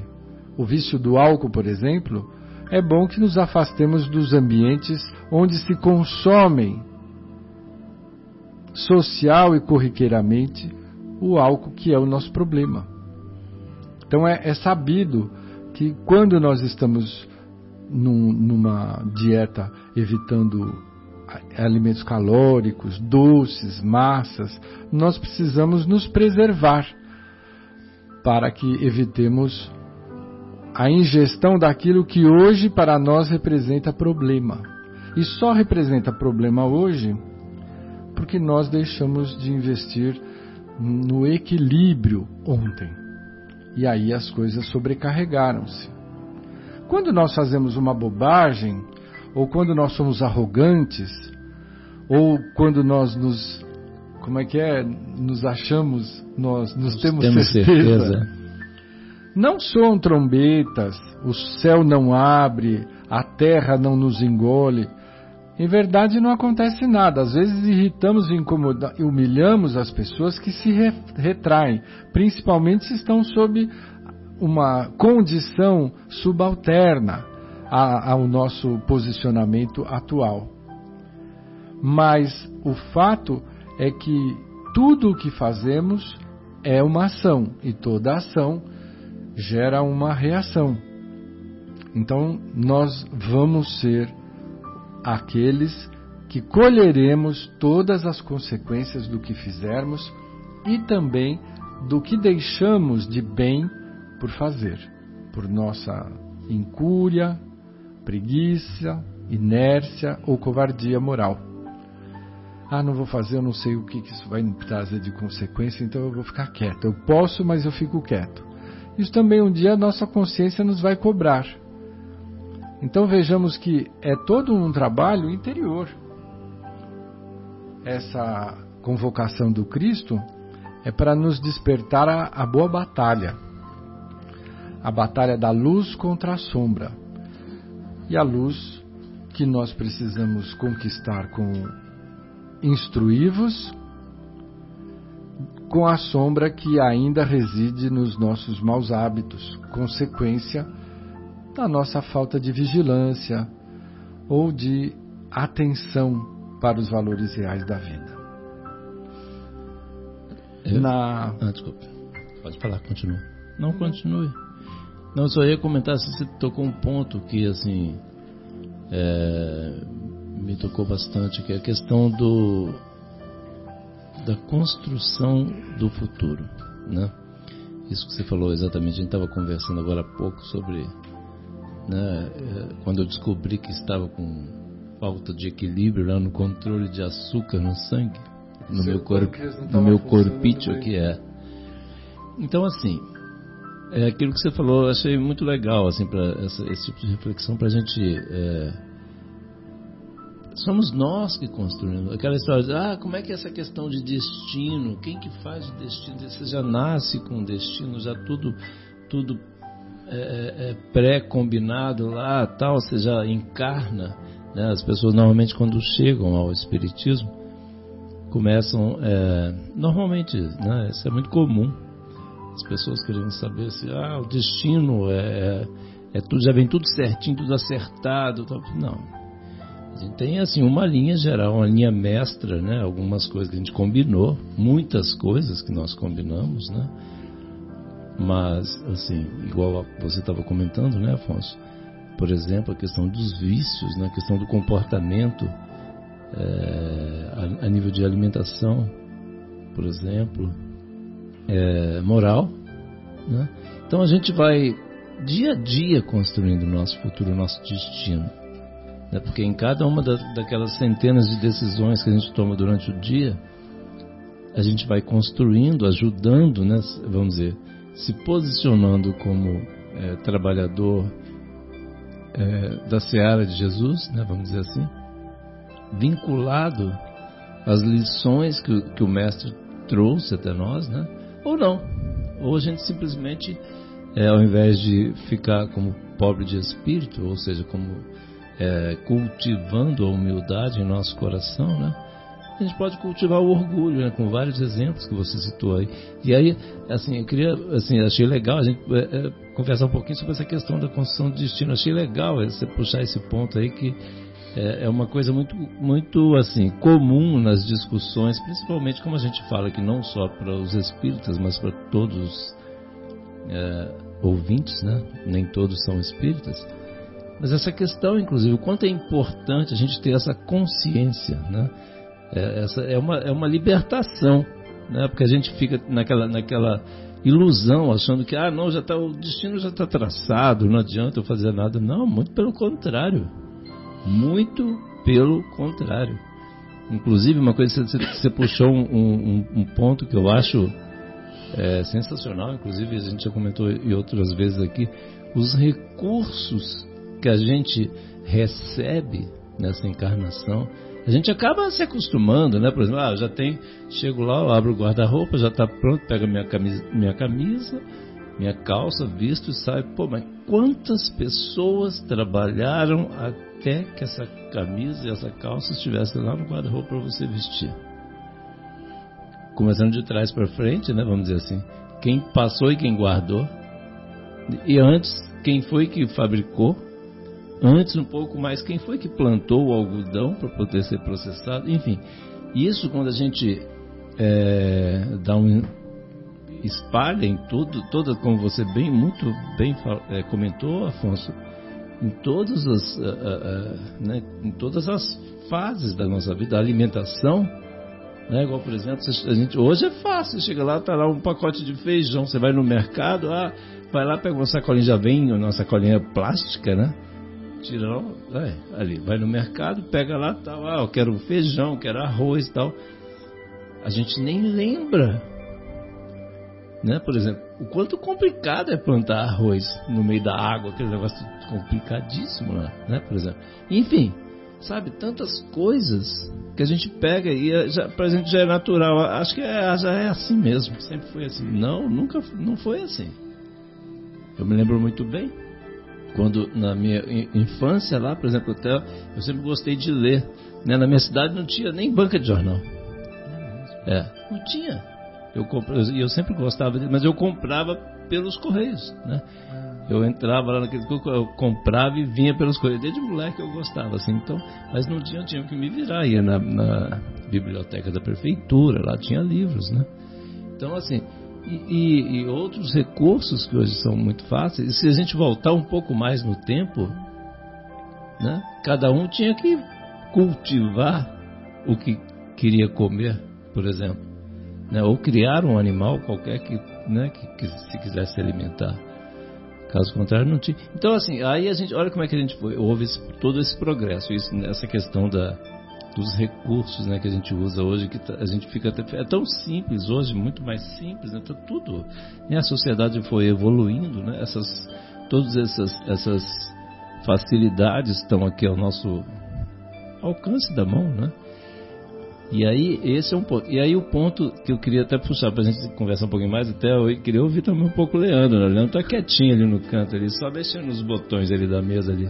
o vício do álcool, por exemplo, é bom que nos afastemos dos ambientes onde se consomem social e corriqueiramente o álcool que é o nosso problema. Então é, é sabido que quando nós estamos num, numa dieta evitando alimentos calóricos, doces, massas, nós precisamos nos preservar para que evitemos a ingestão daquilo que hoje para nós representa problema. E só representa problema hoje porque nós deixamos de investir no equilíbrio ontem. E aí as coisas sobrecarregaram-se. Quando nós fazemos uma bobagem, ou quando nós somos arrogantes, ou quando nós nos como é que é, nos achamos, nós nos temos, temos certeza. certeza. Não soam trombetas, o céu não abre, a terra não nos engole. Em verdade não acontece nada. Às vezes irritamos e humilhamos as pessoas que se re retraem, principalmente se estão sob uma condição subalterna ao nosso posicionamento atual. Mas o fato é que tudo o que fazemos é uma ação e toda ação gera uma reação. Então nós vamos ser aqueles que colheremos todas as consequências do que fizermos e também do que deixamos de bem por fazer, por nossa incúria, preguiça, inércia ou covardia moral. Ah, não vou fazer, eu não sei o que isso vai me trazer de consequência, então eu vou ficar quieto. Eu posso, mas eu fico quieto. Isso também um dia a nossa consciência nos vai cobrar. Então vejamos que é todo um trabalho interior. Essa convocação do Cristo é para nos despertar a, a boa batalha a batalha da luz contra a sombra. E a luz que nós precisamos conquistar com instruí-vos, com a sombra que ainda reside nos nossos maus hábitos, consequência da nossa falta de vigilância ou de atenção para os valores reais da vida. Eu... Na... Ah, desculpa. Pode falar, continua. Não, continue. Não, só ia comentar se você tocou um ponto que, assim, é, me tocou bastante, que é a questão do da construção do futuro, né? Isso que você falou exatamente, a gente estava conversando agora há pouco sobre, né, é, quando eu descobri que estava com falta de equilíbrio lá no controle de açúcar no sangue, no Seu meu corpo, no meu corpício que é. Então assim, é aquilo que você falou, eu achei muito legal, assim, para esse tipo de reflexão, para a gente. É, somos nós que construímos. Aquela história de, ah, como é que é essa questão de destino? Quem que faz o destino? Você já nasce com o destino, já tudo, tudo é, é, é pré-combinado lá, tal, você já encarna. Né? As pessoas normalmente quando chegam ao espiritismo começam, é, normalmente, né? Isso é muito comum as pessoas querendo saber se ah, o destino é, é, é tudo, já vem tudo certinho, tudo acertado. Não. A gente tem assim uma linha geral, uma linha mestra, né? Algumas coisas que a gente combinou, muitas coisas que nós combinamos, né? Mas assim, igual você estava comentando, né, Afonso? Por exemplo, a questão dos vícios, né? a questão do comportamento é, a, a nível de alimentação, por exemplo, é, moral. Né? Então a gente vai dia a dia construindo o nosso futuro, o nosso destino. Né? Porque em cada uma da, daquelas centenas de decisões que a gente toma durante o dia, a gente vai construindo, ajudando, né? vamos dizer, se posicionando como é, trabalhador é, da seara de Jesus, né? vamos dizer assim, vinculado às lições que, que o Mestre trouxe até nós, né? ou não. Ou a gente simplesmente, é, ao invés de ficar como pobre de espírito, ou seja, como é, cultivando a humildade em nosso coração, né? A gente pode cultivar o orgulho, né? Com vários exemplos que você citou aí. E aí, assim, eu queria, assim, achei legal a gente é, é conversar um pouquinho sobre essa questão da construção do destino. Achei legal você puxar esse ponto aí que é, é, uma coisa muito, muito assim comum nas discussões, principalmente como a gente fala que não só para os espíritas, mas para todos os é, ouvintes, né? Nem todos são espíritas. Mas essa questão, inclusive, o quanto é importante a gente ter essa consciência, né? É, essa é uma, é uma libertação, né? Porque a gente fica naquela, naquela ilusão, achando que ah, não, já tá, o destino já está traçado, não adianta eu fazer nada. Não, muito pelo contrário muito pelo contrário. Inclusive, uma coisa você, você puxou um, um, um, ponto que eu acho é, sensacional, inclusive a gente já comentou e outras vezes aqui, os recursos que a gente recebe nessa encarnação, a gente acaba se acostumando, né? Por exemplo, ah, já tem, chego lá, abro o guarda-roupa, já está pronto, pego minha camisa, minha camisa, minha calça, visto e sai. Pô, mas quantas pessoas trabalharam até que essa camisa e essa calça estivessem lá no guarda-roupa para você vestir. Começando de trás para frente, né, vamos dizer assim. Quem passou e quem guardou. E antes, quem foi que fabricou. Antes, um pouco mais, quem foi que plantou o algodão para poder ser processado. Enfim, isso quando a gente é, dá um espalha em tudo, toda, como você bem muito bem é, comentou, Afonso, em todas as, né, em todas as fases da nossa vida. A alimentação, né, igual por exemplo, a gente, hoje é fácil, chega lá, tá lá um pacote de feijão, você vai no mercado, ah, vai lá, pega uma sacolinha, já vem uma sacolinha plástica, né? Tira lá, ali, vai no mercado, pega lá, tal, ah, eu quero feijão, quero arroz e tal. A gente nem lembra né? Por exemplo, o quanto complicado é plantar arroz no meio da água, aquele negócio complicadíssimo lá, né? Por exemplo. Enfim, sabe, tantas coisas que a gente pega e é, já, pra gente já é natural. Acho que é, já é assim mesmo, sempre foi assim. Não, nunca não foi assim. Eu me lembro muito bem quando na minha infância lá, por exemplo, até eu sempre gostei de ler. Né? Na minha cidade não tinha nem banca de jornal. É, não tinha. Eu, eu sempre gostava dele, mas eu comprava pelos correios, né? Eu entrava lá naquele eu comprava e vinha pelos correios. Desde moleque eu gostava, assim, então, mas não tinha, tinha que me virar, ia na, na biblioteca da prefeitura, lá tinha livros, né? Então, assim, e, e, outros recursos que hoje são muito fáceis, e se a gente voltar um pouco mais no tempo, né, cada um tinha que cultivar o que queria comer, por exemplo né? ou criar um animal qualquer que, né, que, que, se quisesse se alimentar. Caso contrário, não tinha. Então, assim, aí a gente, olha como é que a gente foi, houve esse, todo esse progresso, isso, essa questão da, dos recursos né, que a gente usa hoje, que a gente fica até, é tão simples hoje, muito mais simples, né, tá tudo. E a sociedade foi evoluindo, né, essas, todas essas, essas facilidades estão aqui ao nosso alcance da mão, né? E aí, esse é um ponto. E aí, o ponto que eu queria até puxar para a gente conversar um pouquinho mais, até eu queria ouvir também um pouco o Leandro. Né? O Leandro tá quietinho ali no canto, ali, só mexendo nos botões ali da mesa ali.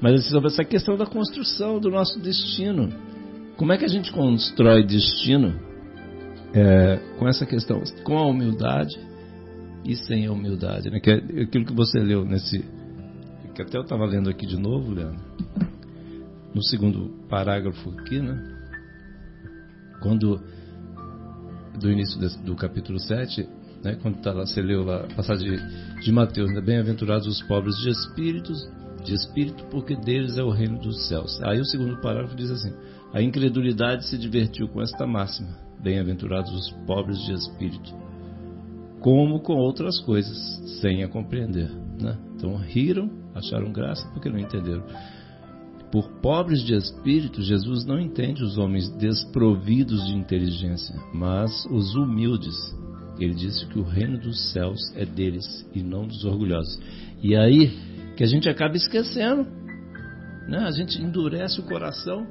Mas assim, sobre essa questão da construção do nosso destino. Como é que a gente constrói destino é, com essa questão? Com a humildade e sem a humildade. Né? Que é aquilo que você leu nesse. Que até eu estava lendo aqui de novo, Leandro. No segundo parágrafo aqui, né? quando do início do capítulo 7, né, quando tá lá, você leu lá, a passagem de, de Mateus, né, bem-aventurados os pobres de espíritos, de espírito, porque deles é o reino dos céus. Aí o segundo parágrafo diz assim: a incredulidade se divertiu com esta máxima, bem-aventurados os pobres de espírito, como com outras coisas, sem a compreender. Né? Então riram, acharam graça porque não entenderam. Por pobres de espírito, Jesus não entende os homens desprovidos de inteligência, mas os humildes. Ele disse que o reino dos céus é deles e não dos orgulhosos. E aí que a gente acaba esquecendo, né? A gente endurece o coração,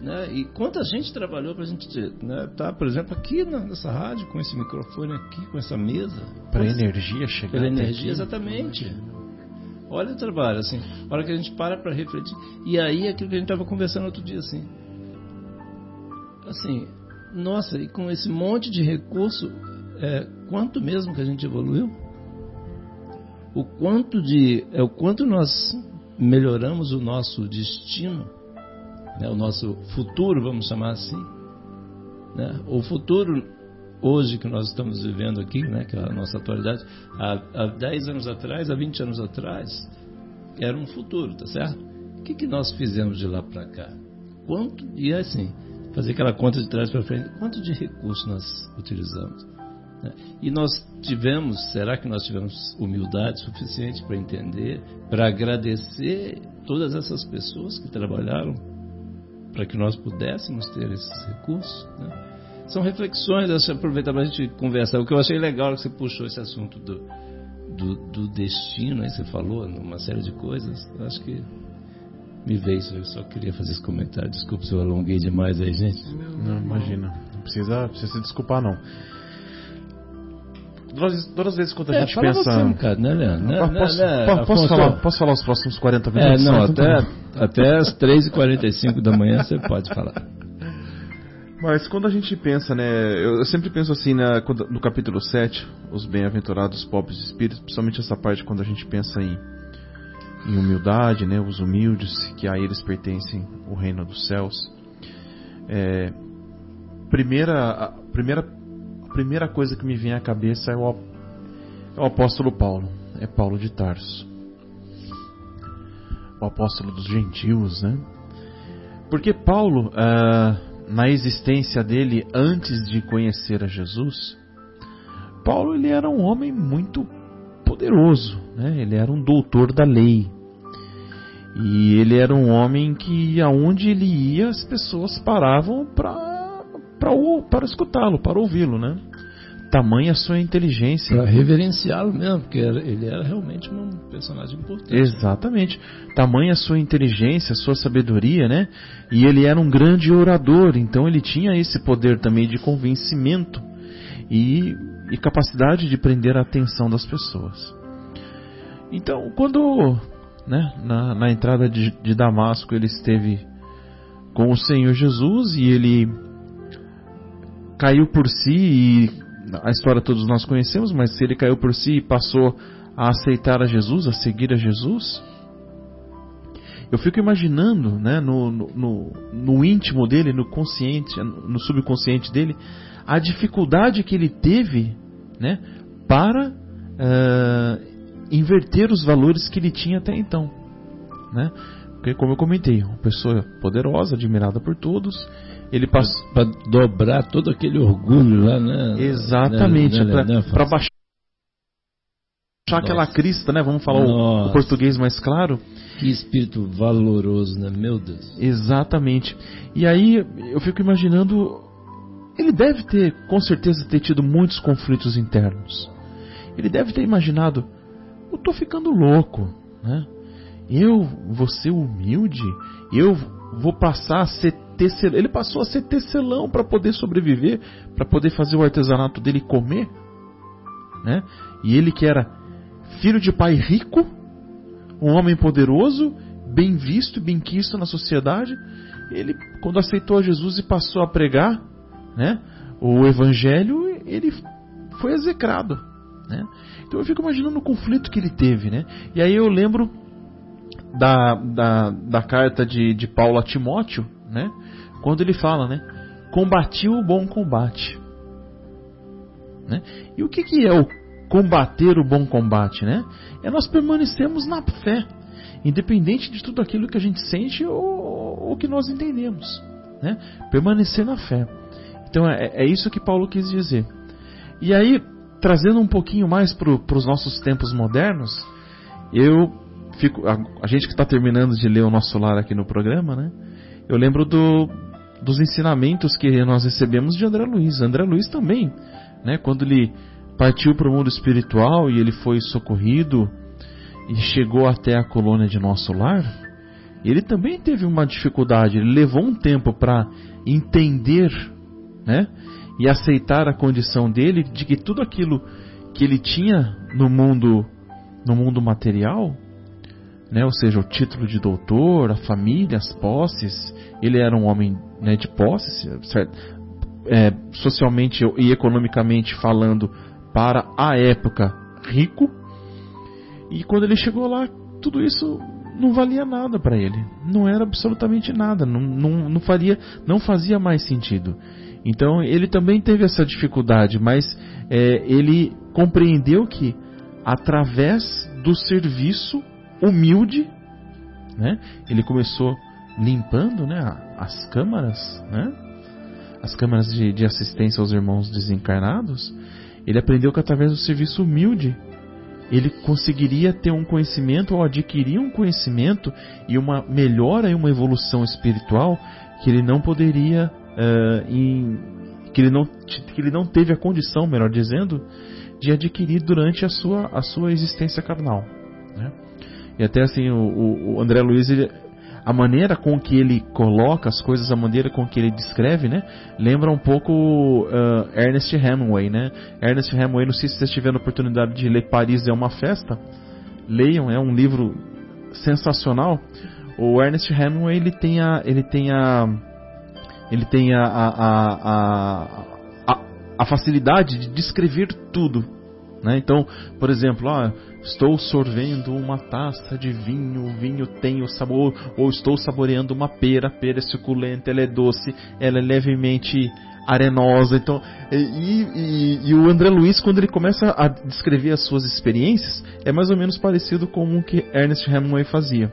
né? E quanta gente trabalhou para a gente né, tá, por exemplo, aqui nessa rádio com esse microfone aqui, com essa mesa, para energia chegar. Para energia, aqui. exatamente. Olha o trabalho, assim. A hora que a gente para para refletir. E aí, aquilo que a gente estava conversando outro dia, assim. Assim, nossa, e com esse monte de recurso, é, quanto mesmo que a gente evoluiu? O quanto de. É o quanto nós melhoramos o nosso destino, né, o nosso futuro, vamos chamar assim. Né? O futuro hoje que nós estamos vivendo aqui, né, que é a nossa atualidade, há, há 10 anos atrás, há 20 anos atrás, era um futuro, tá certo? O que, que nós fizemos de lá para cá? Quanto, e assim, fazer aquela conta de trás para frente, quanto de recursos nós utilizamos? E nós tivemos, será que nós tivemos humildade suficiente para entender, para agradecer todas essas pessoas que trabalharam para que nós pudéssemos ter esses recursos? Né? São reflexões, eu aproveitar para a gente conversar. O que eu achei legal é que você puxou esse assunto do, do, do destino, aí você falou, uma série de coisas. Eu acho que me veio. Eu só queria fazer esse comentário. Desculpe se eu alonguei demais aí, gente. Não, imagina. Não precisa, precisa se desculpar, não. Todas, todas as vezes quando a é, gente pensa. Você, um cara, né, Leandro? Né, posso, né, posso, posso, falar, posso falar os próximos 40 minutos? É, não, até, até as 3h45 da manhã você pode falar. Mas quando a gente pensa, né? Eu, sempre penso assim né, no capítulo 7, os bem-aventurados pobres de espírito, principalmente essa parte quando a gente pensa em, em humildade, né? Os humildes, que a eles pertencem o reino dos céus. É, primeira, a primeira, primeira coisa que me vem à cabeça é o, é o apóstolo Paulo, é Paulo de Tarso. o apóstolo dos gentios, né? Porque Paulo, ah, na existência dele antes de conhecer a Jesus, Paulo ele era um homem muito poderoso, né? Ele era um doutor da lei. E ele era um homem que aonde ele ia as pessoas paravam para para escutá-lo, para ouvi-lo, né? Tamanha sua inteligência. Para reverenciá-lo mesmo, porque ele era realmente um personagem importante. Exatamente. Tamanha sua inteligência, sua sabedoria, né? E ele era um grande orador, então ele tinha esse poder também de convencimento e, e capacidade de prender a atenção das pessoas. Então, quando né, na, na entrada de, de Damasco ele esteve com o Senhor Jesus e ele caiu por si e a história todos nós conhecemos, mas se ele caiu por si e passou a aceitar a Jesus, a seguir a Jesus, eu fico imaginando, né, no, no, no íntimo dele, no consciente, no subconsciente dele, a dificuldade que ele teve, né, para uh, inverter os valores que ele tinha até então, né? Porque como eu comentei, uma pessoa poderosa, admirada por todos, ele passou para dobrar todo aquele orgulho lá, né? Exatamente, né, né, para baixar Nossa. aquela crista, né? Vamos falar o, o, português mais claro. Que espírito valoroso, né? Meu Deus. Exatamente. E aí eu fico imaginando, ele deve ter, com certeza, ter tido muitos conflitos internos. Ele deve ter imaginado, eu tô ficando louco, né? Eu vou ser humilde, eu vou passar a ser tecelão. Ele passou a ser tecelão para poder sobreviver, para poder fazer o artesanato dele comer. Né? E ele que era filho de pai rico, um homem poderoso, bem visto e bem quisto na sociedade, ele quando aceitou Jesus e passou a pregar, né, o evangelho, ele foi execrado, né? Então eu fico imaginando o conflito que ele teve, né? E aí eu lembro da, da, da carta de, de Paulo a Timóteo, né? Quando ele fala, né? Combati o bom combate. Né? E o que, que é o combater o bom combate, né? É nós permanecemos na fé, independente de tudo aquilo que a gente sente ou, ou que nós entendemos, né? Permanecer na fé. Então é, é isso que Paulo quis dizer. E aí, trazendo um pouquinho mais para os nossos tempos modernos, eu fico, a, a gente que está terminando de ler o nosso lar aqui no programa, né? Eu lembro do, dos ensinamentos que nós recebemos de André Luiz. André Luiz também, né? Quando ele partiu para o mundo espiritual e ele foi socorrido e chegou até a colônia de nosso lar, ele também teve uma dificuldade. Ele levou um tempo para entender, né? E aceitar a condição dele de que tudo aquilo que ele tinha no mundo no mundo material né, ou seja, o título de doutor, a família, as posses. Ele era um homem né, de posses, é, socialmente e economicamente falando, para a época rico. E quando ele chegou lá, tudo isso não valia nada para ele. Não era absolutamente nada. Não, não, não, faria, não fazia mais sentido. Então ele também teve essa dificuldade, mas é, ele compreendeu que através do serviço humilde, né? Ele começou limpando, né, as câmaras, né? As câmaras de, de assistência aos irmãos desencarnados. Ele aprendeu que através do serviço humilde ele conseguiria ter um conhecimento ou adquirir um conhecimento e uma melhora e uma evolução espiritual que ele não poderia uh, em, que ele não que ele não teve a condição, melhor dizendo, de adquirir durante a sua a sua existência carnal. E até assim, o, o André Luiz, ele, a maneira com que ele coloca as coisas, a maneira com que ele descreve, né? Lembra um pouco uh, Ernest Hemingway, né? Ernest Hemingway, não sei se vocês tiveram a oportunidade de ler Paris é uma Festa. Leiam, é um livro sensacional. O Ernest Hemingway, ele tem a... Ele tem a ele tem a, a, a, a, a facilidade de descrever tudo. Né? Então, por exemplo, ah, Estou sorvendo uma taça de vinho, o vinho tem o sabor, ou estou saboreando uma pera, a pera é suculenta, ela é doce, ela é levemente arenosa. Então, e, e, e, o André Luiz, quando ele começa a descrever as suas experiências, é mais ou menos parecido com o que Ernest Hemingway fazia.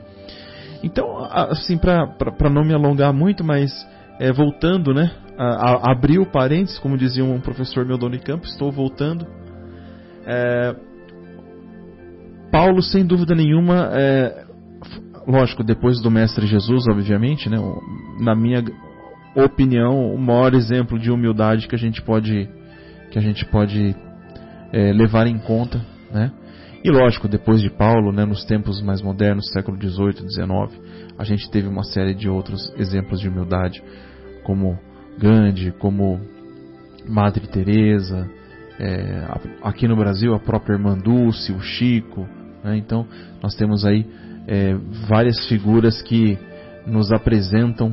Então, assim, para não me alongar muito, mas é, voltando, né? A, a, o parênteses, como dizia um professor meu do Unicamp, estou voltando. É, Paulo, sem dúvida nenhuma, é, lógico, depois do Mestre Jesus, obviamente, né? Na minha opinião, o maior exemplo de humildade que a gente pode que a gente pode é, levar em conta, né? E lógico, depois de Paulo, né, nos tempos mais modernos, século XVIII, XIX, a gente teve uma série de outros exemplos de humildade, como Gandhi, como Madre Teresa, é, aqui no Brasil a própria irmã Dulce, o Chico. Né? Então nós temos aí é, várias figuras que nos apresentam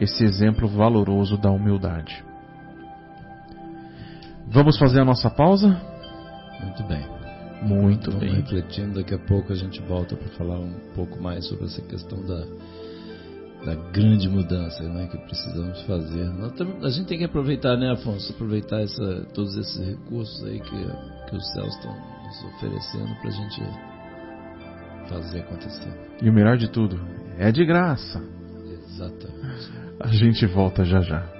esse exemplo valoroso da humildade. Vamos fazer a nossa pausa? Muito bem. Muito Vamos bem. refletindo, daqui a pouco a gente volta para falar um pouco mais sobre essa questão da, da grande mudança né, que precisamos fazer. a gente tem que aproveitar, né, Afonso? Aproveitar essa, todos esses recursos aí que, que os céus estão nos oferecendo para a gente fazer acontecer. E o melhor de tudo, é de graça. Exatamente. A gente volta já já.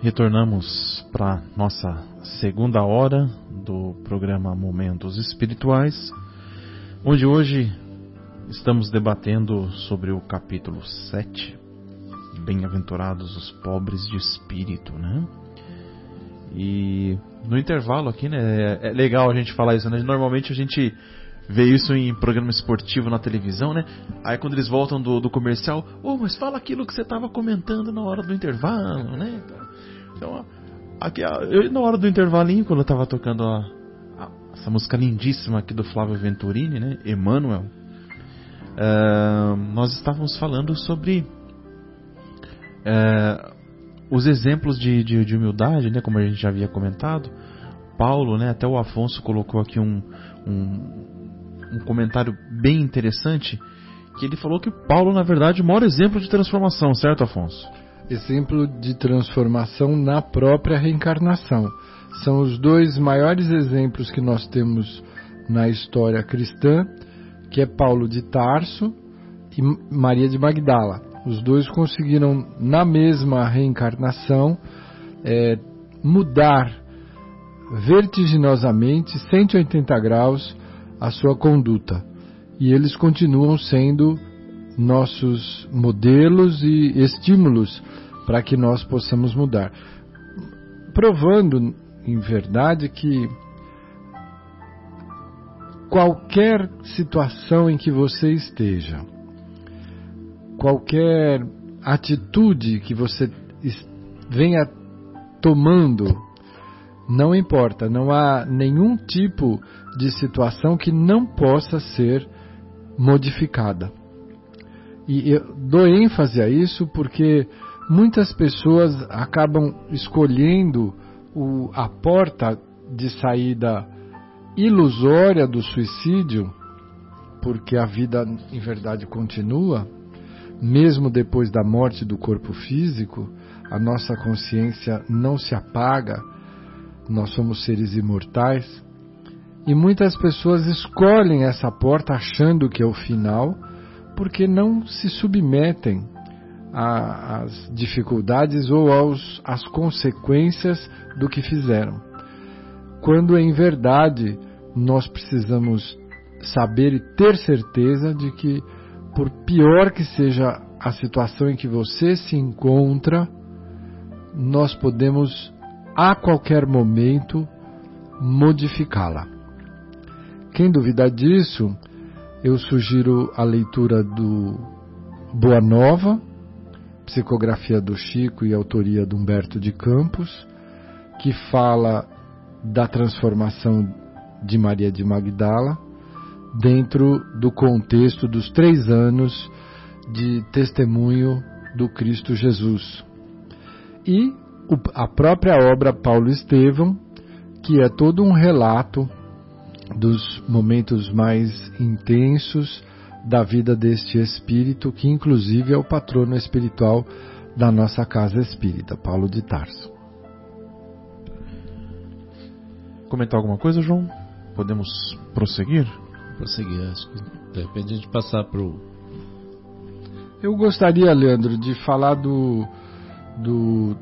Retornamos para nossa segunda hora do programa Momentos Espirituais, onde hoje estamos debatendo sobre o capítulo 7, Bem-aventurados os pobres de espírito, né? E no intervalo aqui, né, é legal a gente falar isso, né? Normalmente a gente vê isso em programa esportivo na televisão, né? Aí quando eles voltam do, do comercial, oh, mas fala aquilo que você estava comentando na hora do intervalo, né? Então, aqui, eu, na hora do intervalinho, quando eu estava tocando a, essa música lindíssima aqui do Flávio Venturini, né? Emmanuel, uh, nós estávamos falando sobre uh, os exemplos de, de, de, humildade, né? Como a gente já havia comentado. Paulo, né? Até o Afonso colocou aqui um, um, um comentário bem interessante que ele falou que Paulo, na verdade, é o maior exemplo de transformação, certo, Afonso? exemplo de transformação na própria reencarnação. São os dois maiores exemplos que nós temos na história cristã, que é Paulo de Tarso e Maria de Magdala. Os dois conseguiram, na mesma reencarnação, é, mudar vertiginosamente, 180 graus, a sua conduta. E eles continuam sendo nossos modelos e estímulos para que nós possamos mudar. Provando, em verdade, que qualquer situação em que você esteja, qualquer atitude que você venha tomando, não importa, não há nenhum tipo de situação que não possa ser modificada. E eu dou ênfase a isso porque muitas pessoas acabam escolhendo o, a porta de saída ilusória do suicídio, porque a vida em verdade continua, mesmo depois da morte do corpo físico, a nossa consciência não se apaga, nós somos seres imortais. E muitas pessoas escolhem essa porta achando que é o final, porque não se submetem às dificuldades ou aos, às consequências do que fizeram. Quando em verdade nós precisamos saber e ter certeza de que, por pior que seja a situação em que você se encontra, nós podemos a qualquer momento modificá-la. Quem duvida disso, eu sugiro a leitura do Boa Nova, psicografia do Chico e autoria do Humberto de Campos, que fala da transformação de Maria de Magdala dentro do contexto dos três anos de testemunho do Cristo Jesus. E a própria obra Paulo Estevão, que é todo um relato dos momentos mais intensos da vida deste espírito, que inclusive é o patrono espiritual da nossa casa espírita, Paulo de Tarso. Comentar alguma coisa, João? podemos prosseguir? Prosseguir, acho que de repente a gente passar para o. Eu gostaria, Leandro, de falar do, do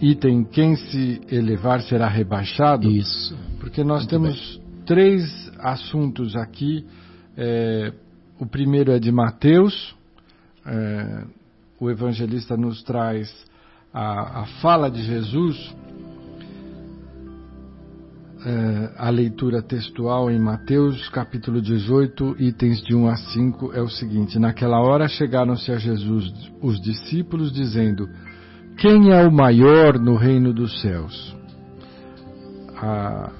item quem se elevar será rebaixado. Isso. Porque nós Muito temos bem. três assuntos aqui. É, o primeiro é de Mateus. É, o evangelista nos traz a, a fala de Jesus é, a leitura textual em Mateus capítulo 18, itens de 1 a 5, é o seguinte: Naquela hora chegaram-se a Jesus os discípulos, dizendo: Quem é o maior no reino dos céus? A,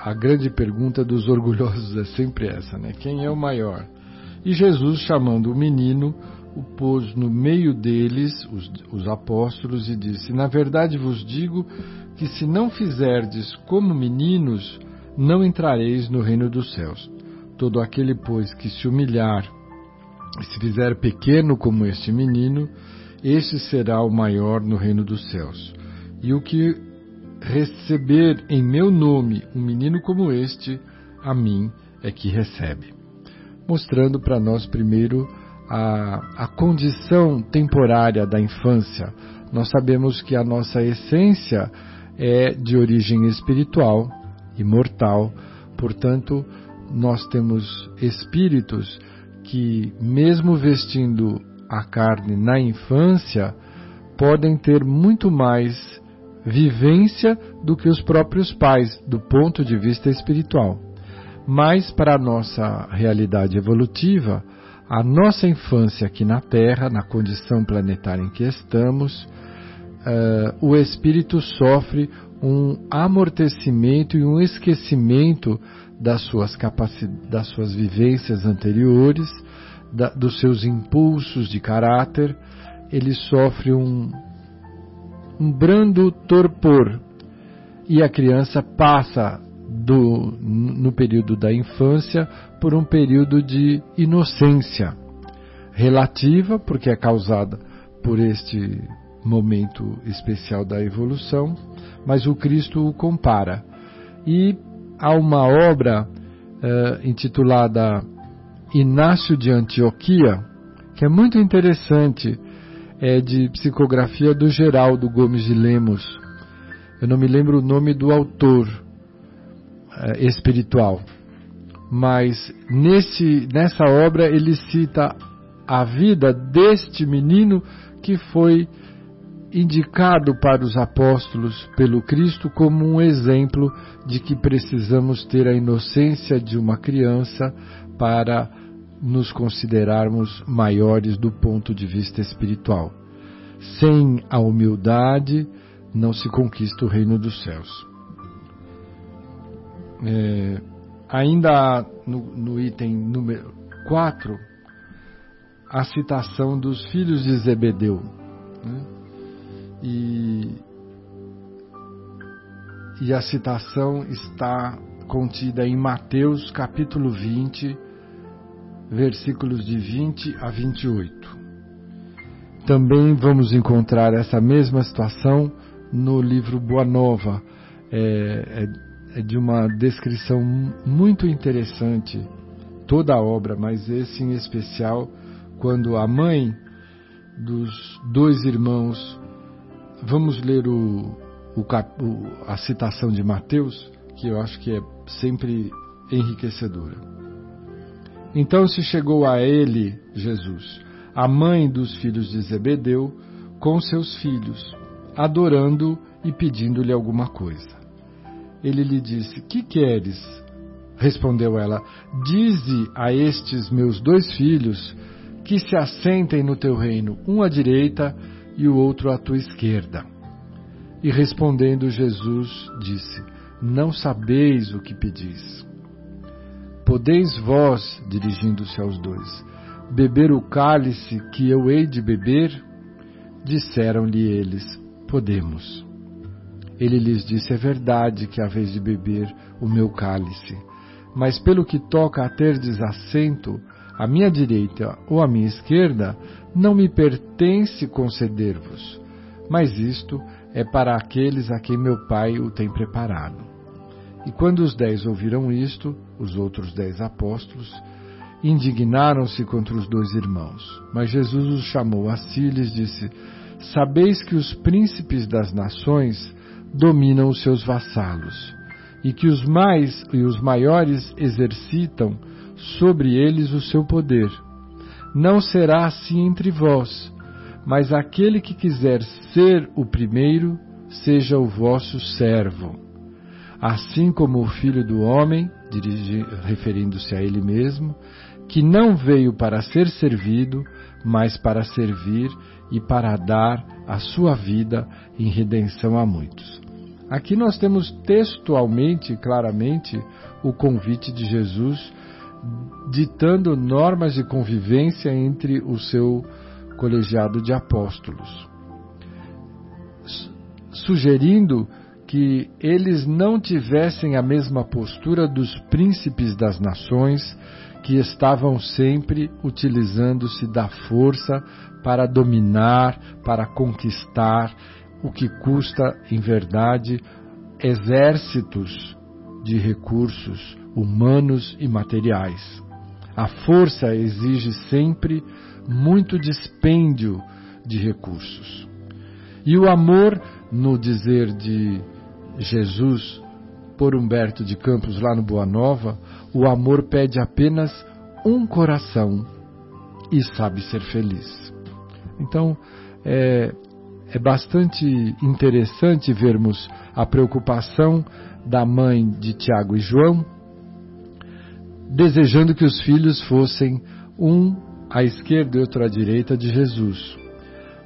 a grande pergunta dos orgulhosos é sempre essa, né? Quem é o maior? E Jesus, chamando o menino, o pôs no meio deles, os, os apóstolos, e disse: Na verdade vos digo que se não fizerdes como meninos, não entrareis no reino dos céus. Todo aquele, pois, que se humilhar e se fizer pequeno como este menino, este será o maior no reino dos céus. E o que receber em meu nome um menino como este, a mim é que recebe. Mostrando para nós primeiro a, a condição temporária da infância. Nós sabemos que a nossa essência é de origem espiritual, imortal, portanto, nós temos espíritos que, mesmo vestindo a carne na infância, podem ter muito mais vivência do que os próprios pais, do ponto de vista espiritual. Mas, para a nossa realidade evolutiva, a nossa infância aqui na Terra, na condição planetária em que estamos, uh, o espírito sofre um amortecimento e um esquecimento das suas das suas vivências anteriores, da, dos seus impulsos de caráter, ele sofre um, um brando torpor. E a criança passa do, no período da infância por um período de inocência relativa, porque é causada por este momento especial da evolução, mas o Cristo o compara. E há uma obra uh, intitulada Inácio de Antioquia, que é muito interessante, é de psicografia do Geraldo Gomes de Lemos. Eu não me lembro o nome do autor espiritual, mas nesse, nessa obra ele cita a vida deste menino que foi indicado para os apóstolos pelo Cristo como um exemplo de que precisamos ter a inocência de uma criança para nos considerarmos maiores do ponto de vista espiritual. Sem a humildade não se conquista o reino dos céus. É, ainda no, no item número 4, a citação dos filhos de Zebedeu. Né? E, e a citação está contida em Mateus capítulo 20, versículos de 20 a 28. Também vamos encontrar essa mesma situação no livro Boa Nova. É, é, de uma descrição muito interessante, toda a obra, mas esse em especial, quando a mãe dos dois irmãos Vamos ler o, o, a citação de Mateus, que eu acho que é sempre enriquecedora. Então se chegou a ele, Jesus, a mãe dos filhos de Zebedeu, com seus filhos, adorando e pedindo-lhe alguma coisa. Ele lhe disse: Que queres? Respondeu ela: Dize a estes meus dois filhos que se assentem no teu reino, um à direita e o outro à tua esquerda. E respondendo Jesus, disse: Não sabeis o que pedis. Podeis vós, dirigindo-se aos dois, beber o cálice que eu hei de beber? Disseram-lhe eles: Podemos. Ele lhes disse: É verdade que haveis de beber o meu cálice, mas pelo que toca a terdes assento, à minha direita ou à minha esquerda, não me pertence conceder-vos, mas isto é para aqueles a quem meu Pai o tem preparado. E quando os dez ouviram isto, os outros dez apóstolos, indignaram-se contra os dois irmãos. Mas Jesus os chamou a si e lhes disse: Sabeis que os príncipes das nações dominam os seus vassalos, e que os mais e os maiores exercitam sobre eles o seu poder. Não será assim entre vós, mas aquele que quiser ser o primeiro, seja o vosso servo. Assim como o filho do homem, referindo-se a ele mesmo, que não veio para ser servido, mas para servir e para dar a sua vida em redenção a muitos. Aqui nós temos textualmente, claramente, o convite de Jesus ditando normas de convivência entre o seu colegiado de apóstolos, sugerindo que eles não tivessem a mesma postura dos príncipes das nações que estavam sempre utilizando-se da força para dominar, para conquistar, o que custa, em verdade, exércitos de recursos humanos e materiais. A força exige sempre muito dispêndio de recursos. E o amor, no dizer de Jesus por Humberto de Campos lá no Boa Nova, o amor pede apenas um coração e sabe ser feliz. Então, é, é bastante interessante vermos a preocupação da mãe de Tiago e João, desejando que os filhos fossem um à esquerda e outro à direita de Jesus.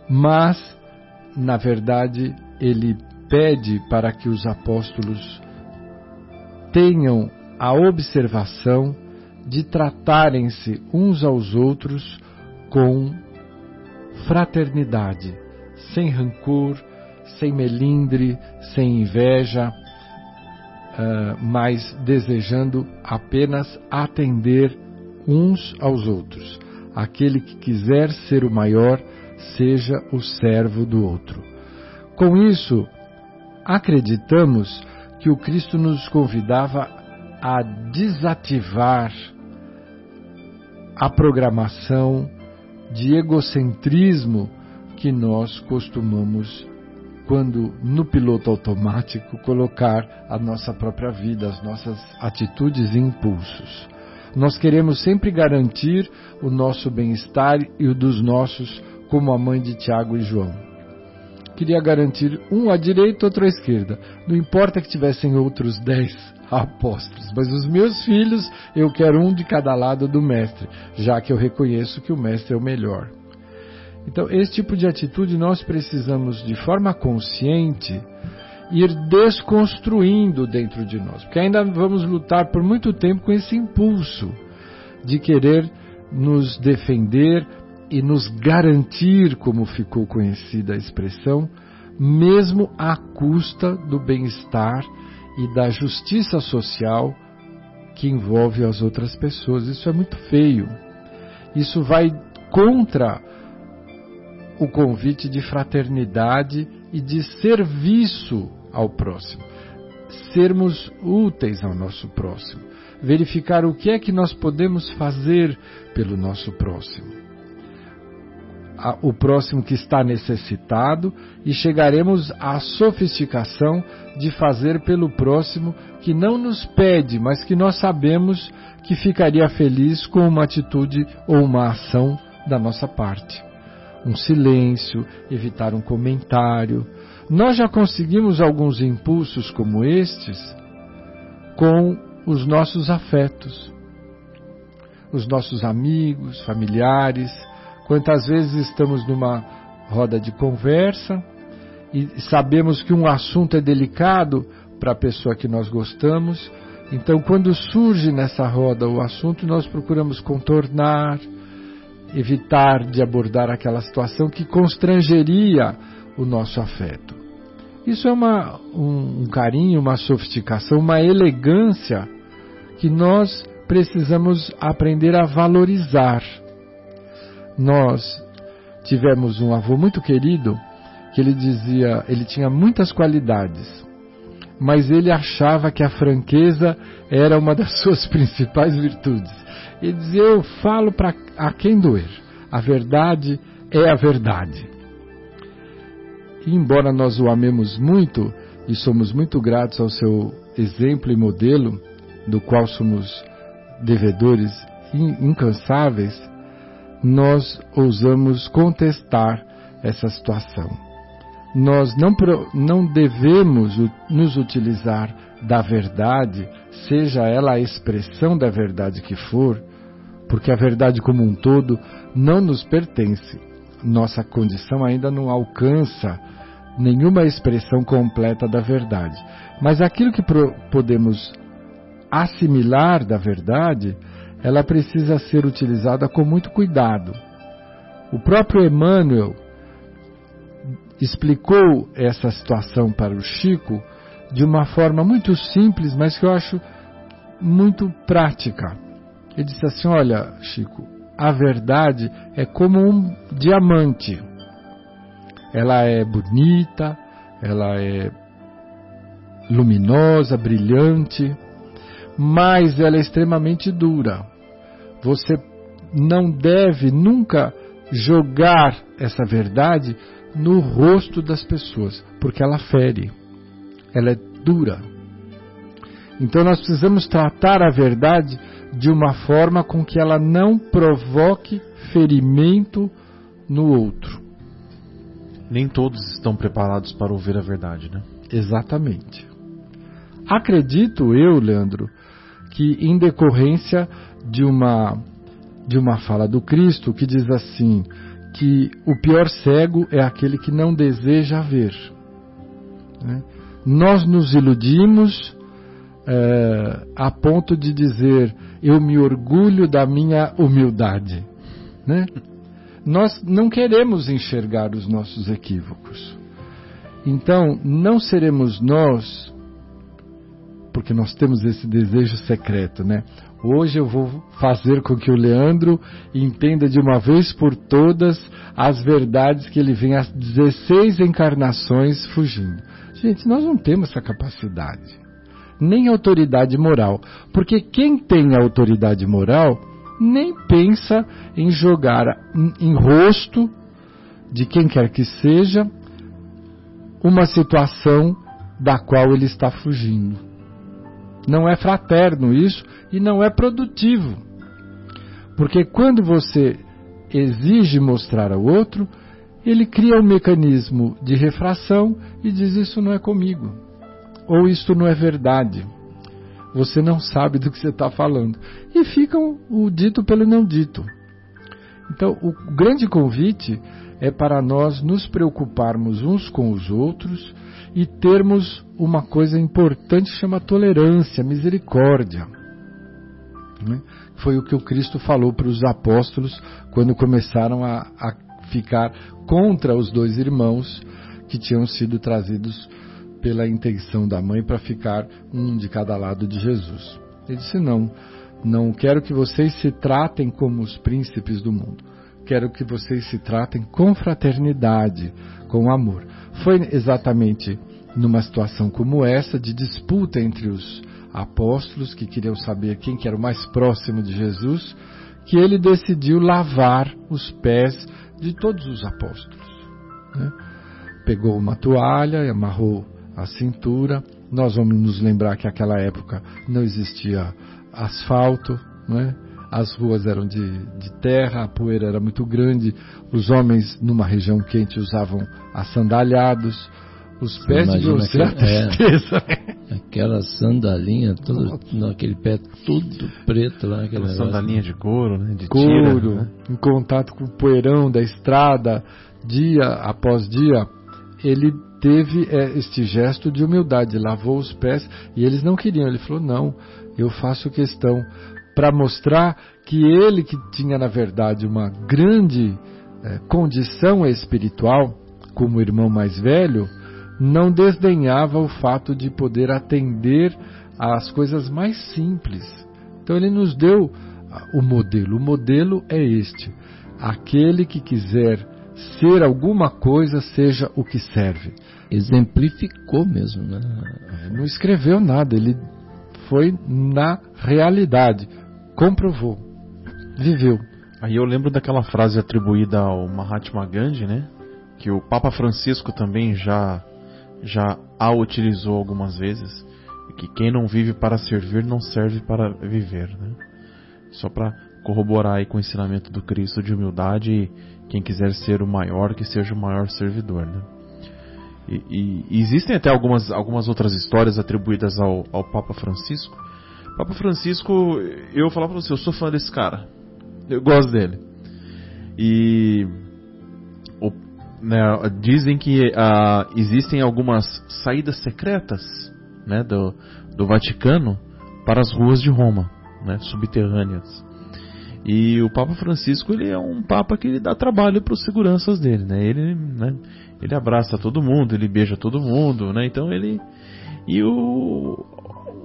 Mas, na verdade, ele pede para que os apóstolos tenham a observação de tratarem-se uns aos outros com fraternidade, sem rancor, sem melindre, sem inveja, uh, mas desejando apenas atender uns aos outros. Aquele que quiser ser o maior, seja o servo do outro. Com isso, acreditamos que o Cristo nos convidava a desativar a programação de egocentrismo que nós costumamos, quando no piloto automático, colocar a nossa própria vida, as nossas atitudes e impulsos. Nós queremos sempre garantir o nosso bem-estar e o dos nossos, como a mãe de Tiago e João. Queria garantir um à direita, outro à esquerda. Não importa que tivessem outros dez apóstolos, mas os meus filhos eu quero um de cada lado do mestre, já que eu reconheço que o mestre é o melhor. Então, esse tipo de atitude nós precisamos, de forma consciente, ir desconstruindo dentro de nós, porque ainda vamos lutar por muito tempo com esse impulso de querer nos defender e nos garantir, como ficou conhecida a expressão, mesmo à custa do bem-estar e da justiça social que envolve as outras pessoas. Isso é muito feio. Isso vai contra o convite de fraternidade e de serviço ao próximo. Sermos úteis ao nosso próximo. Verificar o que é que nós podemos fazer pelo nosso próximo. O próximo que está necessitado e chegaremos à sofisticação de fazer pelo próximo que não nos pede, mas que nós sabemos que ficaria feliz com uma atitude ou uma ação da nossa parte. Um silêncio, evitar um comentário, nós já conseguimos alguns impulsos como estes com os nossos afetos, os nossos amigos, familiares. Quantas vezes estamos numa roda de conversa e sabemos que um assunto é delicado para a pessoa que nós gostamos, então quando surge nessa roda o assunto, nós procuramos contornar, evitar de abordar aquela situação que constrangeria o nosso afeto. Isso é uma, um, um carinho, uma sofisticação, uma elegância que nós precisamos aprender a valorizar. Nós tivemos um avô muito querido que ele dizia, ele tinha muitas qualidades, mas ele achava que a franqueza era uma das [LAUGHS] suas principais virtudes. Ele dizia: Eu falo para a quem doer. A verdade é a verdade. E embora nós o amemos muito e somos muito gratos ao seu exemplo e modelo, do qual somos devedores incansáveis, nós ousamos contestar essa situação. Nós não, não devemos nos utilizar da verdade, seja ela a expressão da verdade que for, porque a verdade como um todo não nos pertence. Nossa condição ainda não alcança nenhuma expressão completa da verdade. Mas aquilo que podemos assimilar da verdade, ela precisa ser utilizada com muito cuidado. O próprio Emmanuel explicou essa situação para o Chico de uma forma muito simples, mas que eu acho muito prática. Ele disse assim: Olha, Chico, a verdade é como um diamante. Ela é bonita, ela é luminosa, brilhante, mas ela é extremamente dura. Você não deve nunca jogar essa verdade no rosto das pessoas, porque ela fere, ela é dura. Então nós precisamos tratar a verdade de uma forma com que ela não provoque ferimento no outro. Nem todos estão preparados para ouvir a verdade, né? Exatamente. Acredito eu, Leandro, que em decorrência de uma de uma fala do Cristo que diz assim: que o pior cego é aquele que não deseja ver. Né? Nós nos iludimos é, a ponto de dizer eu me orgulho da minha humildade. Né? Nós não queremos enxergar os nossos equívocos. Então, não seremos nós, porque nós temos esse desejo secreto, né? Hoje eu vou fazer com que o Leandro entenda de uma vez por todas as verdades que ele vem há 16 encarnações fugindo. Gente, nós não temos essa capacidade, nem autoridade moral, porque quem tem autoridade moral nem pensa em jogar em rosto de quem quer que seja uma situação da qual ele está fugindo. Não é fraterno isso e não é produtivo. Porque quando você exige mostrar ao outro, ele cria um mecanismo de refração e diz: Isso não é comigo. Ou isto não é verdade. Você não sabe do que você está falando. E fica o dito pelo não dito. Então, o grande convite é para nós nos preocuparmos uns com os outros e termos uma coisa importante chama tolerância, misericórdia. Né? Foi o que o Cristo falou para os apóstolos quando começaram a, a ficar contra os dois irmãos que tinham sido trazidos pela intenção da mãe para ficar um de cada lado de Jesus. Ele disse: Não, não quero que vocês se tratem como os príncipes do mundo. Quero que vocês se tratem com fraternidade, com amor. Foi exatamente numa situação como essa, de disputa entre os apóstolos, que queriam saber quem que era o mais próximo de Jesus, que ele decidiu lavar os pés de todos os apóstolos. Né? Pegou uma toalha e amarrou a cintura. Nós vamos nos lembrar que naquela época não existia asfalto, né? as ruas eram de, de, terra, a poeira era muito grande, os homens numa região quente usavam assandalhados, os pés de você. É, aquela sandalinha, todo, aquele pé tudo preto lá. Aquela sandalinha de couro, né? De couro, tira, né? em contato com o poeirão da estrada, dia após dia, ele teve é, este gesto de humildade, lavou os pés e eles não queriam. Ele falou: não, eu faço questão para mostrar que ele, que tinha na verdade uma grande é, condição espiritual, como irmão mais velho, não desdenhava o fato de poder atender às coisas mais simples. Então ele nos deu o modelo. O modelo é este: aquele que quiser ser alguma coisa seja o que serve. Exemplificou mesmo, né? Não escreveu nada, ele foi na realidade, comprovou, viveu. Aí eu lembro daquela frase atribuída ao Mahatma Gandhi, né? Que o Papa Francisco também já já a utilizou algumas vezes, que quem não vive para servir não serve para viver, né? Só para corroborar aí com o ensinamento do Cristo de humildade e quem quiser ser o maior, que seja o maior servidor, né? E, e, existem até algumas, algumas outras histórias atribuídas ao, ao Papa Francisco. Papa Francisco, eu vou falar para você, eu sou fã desse cara. Eu gosto dele. E o, né, dizem que uh, existem algumas saídas secretas né, do, do Vaticano para as ruas de Roma, né, subterrâneas. E o Papa Francisco ele é um papa que ele dá trabalho para os seguranças dele, né? Ele, né, ele abraça todo mundo, ele beija todo mundo, né? Então ele e o,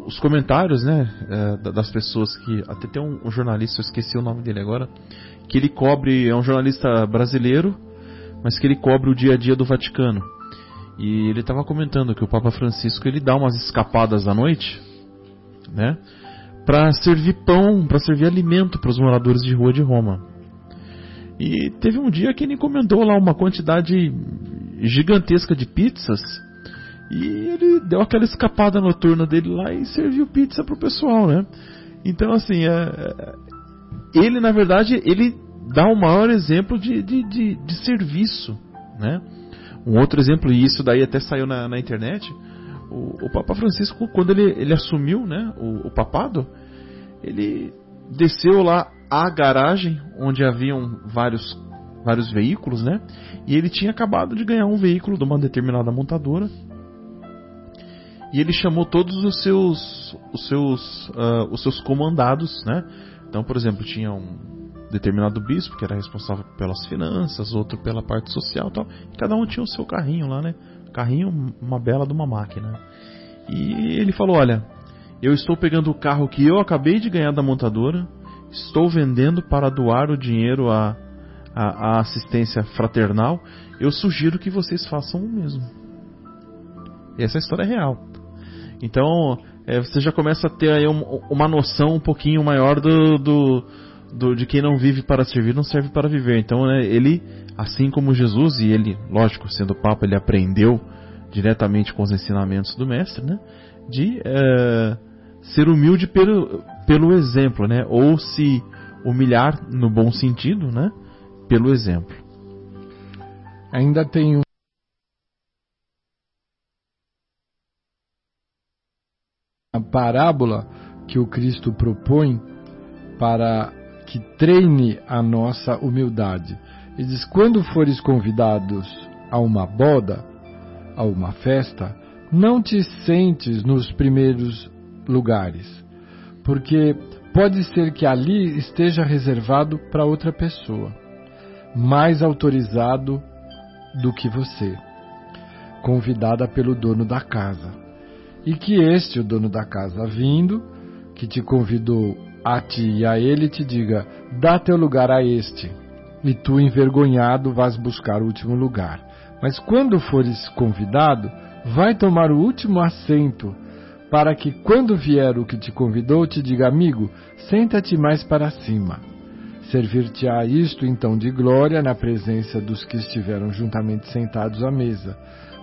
os comentários, né, é, das pessoas que até tem um, um, jornalista, eu esqueci o nome dele agora, que ele cobre, é um jornalista brasileiro, mas que ele cobre o dia a dia do Vaticano. E ele estava comentando que o Papa Francisco ele dá umas escapadas à noite, né? para servir pão, para servir alimento para os moradores de rua de Roma. E teve um dia que ele encomendou lá uma quantidade gigantesca de pizzas e ele deu aquela escapada noturna dele lá e serviu pizza pro pessoal, né? Então assim, é, é, ele na verdade ele dá o maior exemplo de, de, de, de serviço, né? Um outro exemplo, e isso daí até saiu na, na internet, o, o Papa Francisco, quando ele, ele assumiu né, o, o papado, ele desceu lá à garagem onde haviam vários, vários veículos, né? E ele tinha acabado de ganhar um veículo de uma determinada montadora. E ele chamou todos os seus, os seus, uh, os seus comandados, né? Então, por exemplo, tinha um determinado bispo que era responsável pelas finanças, outro pela parte social, tal. E cada um tinha o seu carrinho lá, né? Carrinho, uma bela de uma máquina. E ele falou: Olha, eu estou pegando o carro que eu acabei de ganhar da montadora, estou vendendo para doar o dinheiro à, à, à assistência fraternal. Eu sugiro que vocês façam o mesmo. E essa história é real. Então, é, você já começa a ter aí um, uma noção um pouquinho maior do, do, do, de quem não vive para servir, não serve para viver. Então, né, ele assim como Jesus, e ele, lógico, sendo Papa, ele aprendeu diretamente com os ensinamentos do Mestre, né? De é, ser humilde pelo, pelo exemplo, né? Ou se humilhar no bom sentido, né? Pelo exemplo. Ainda tem a parábola que o Cristo propõe para que treine a nossa humildade. Ele diz: quando fores convidados a uma boda, a uma festa, não te sentes nos primeiros lugares, porque pode ser que ali esteja reservado para outra pessoa, mais autorizado do que você, convidada pelo dono da casa. E que este, o dono da casa, vindo, que te convidou a ti e a ele, te diga: dá teu lugar a este e tu, envergonhado, vás buscar o último lugar. Mas quando fores convidado, vai tomar o último assento, para que, quando vier o que te convidou, te diga, amigo, senta-te mais para cima. Servir-te-á isto então de glória na presença dos que estiveram juntamente sentados à mesa,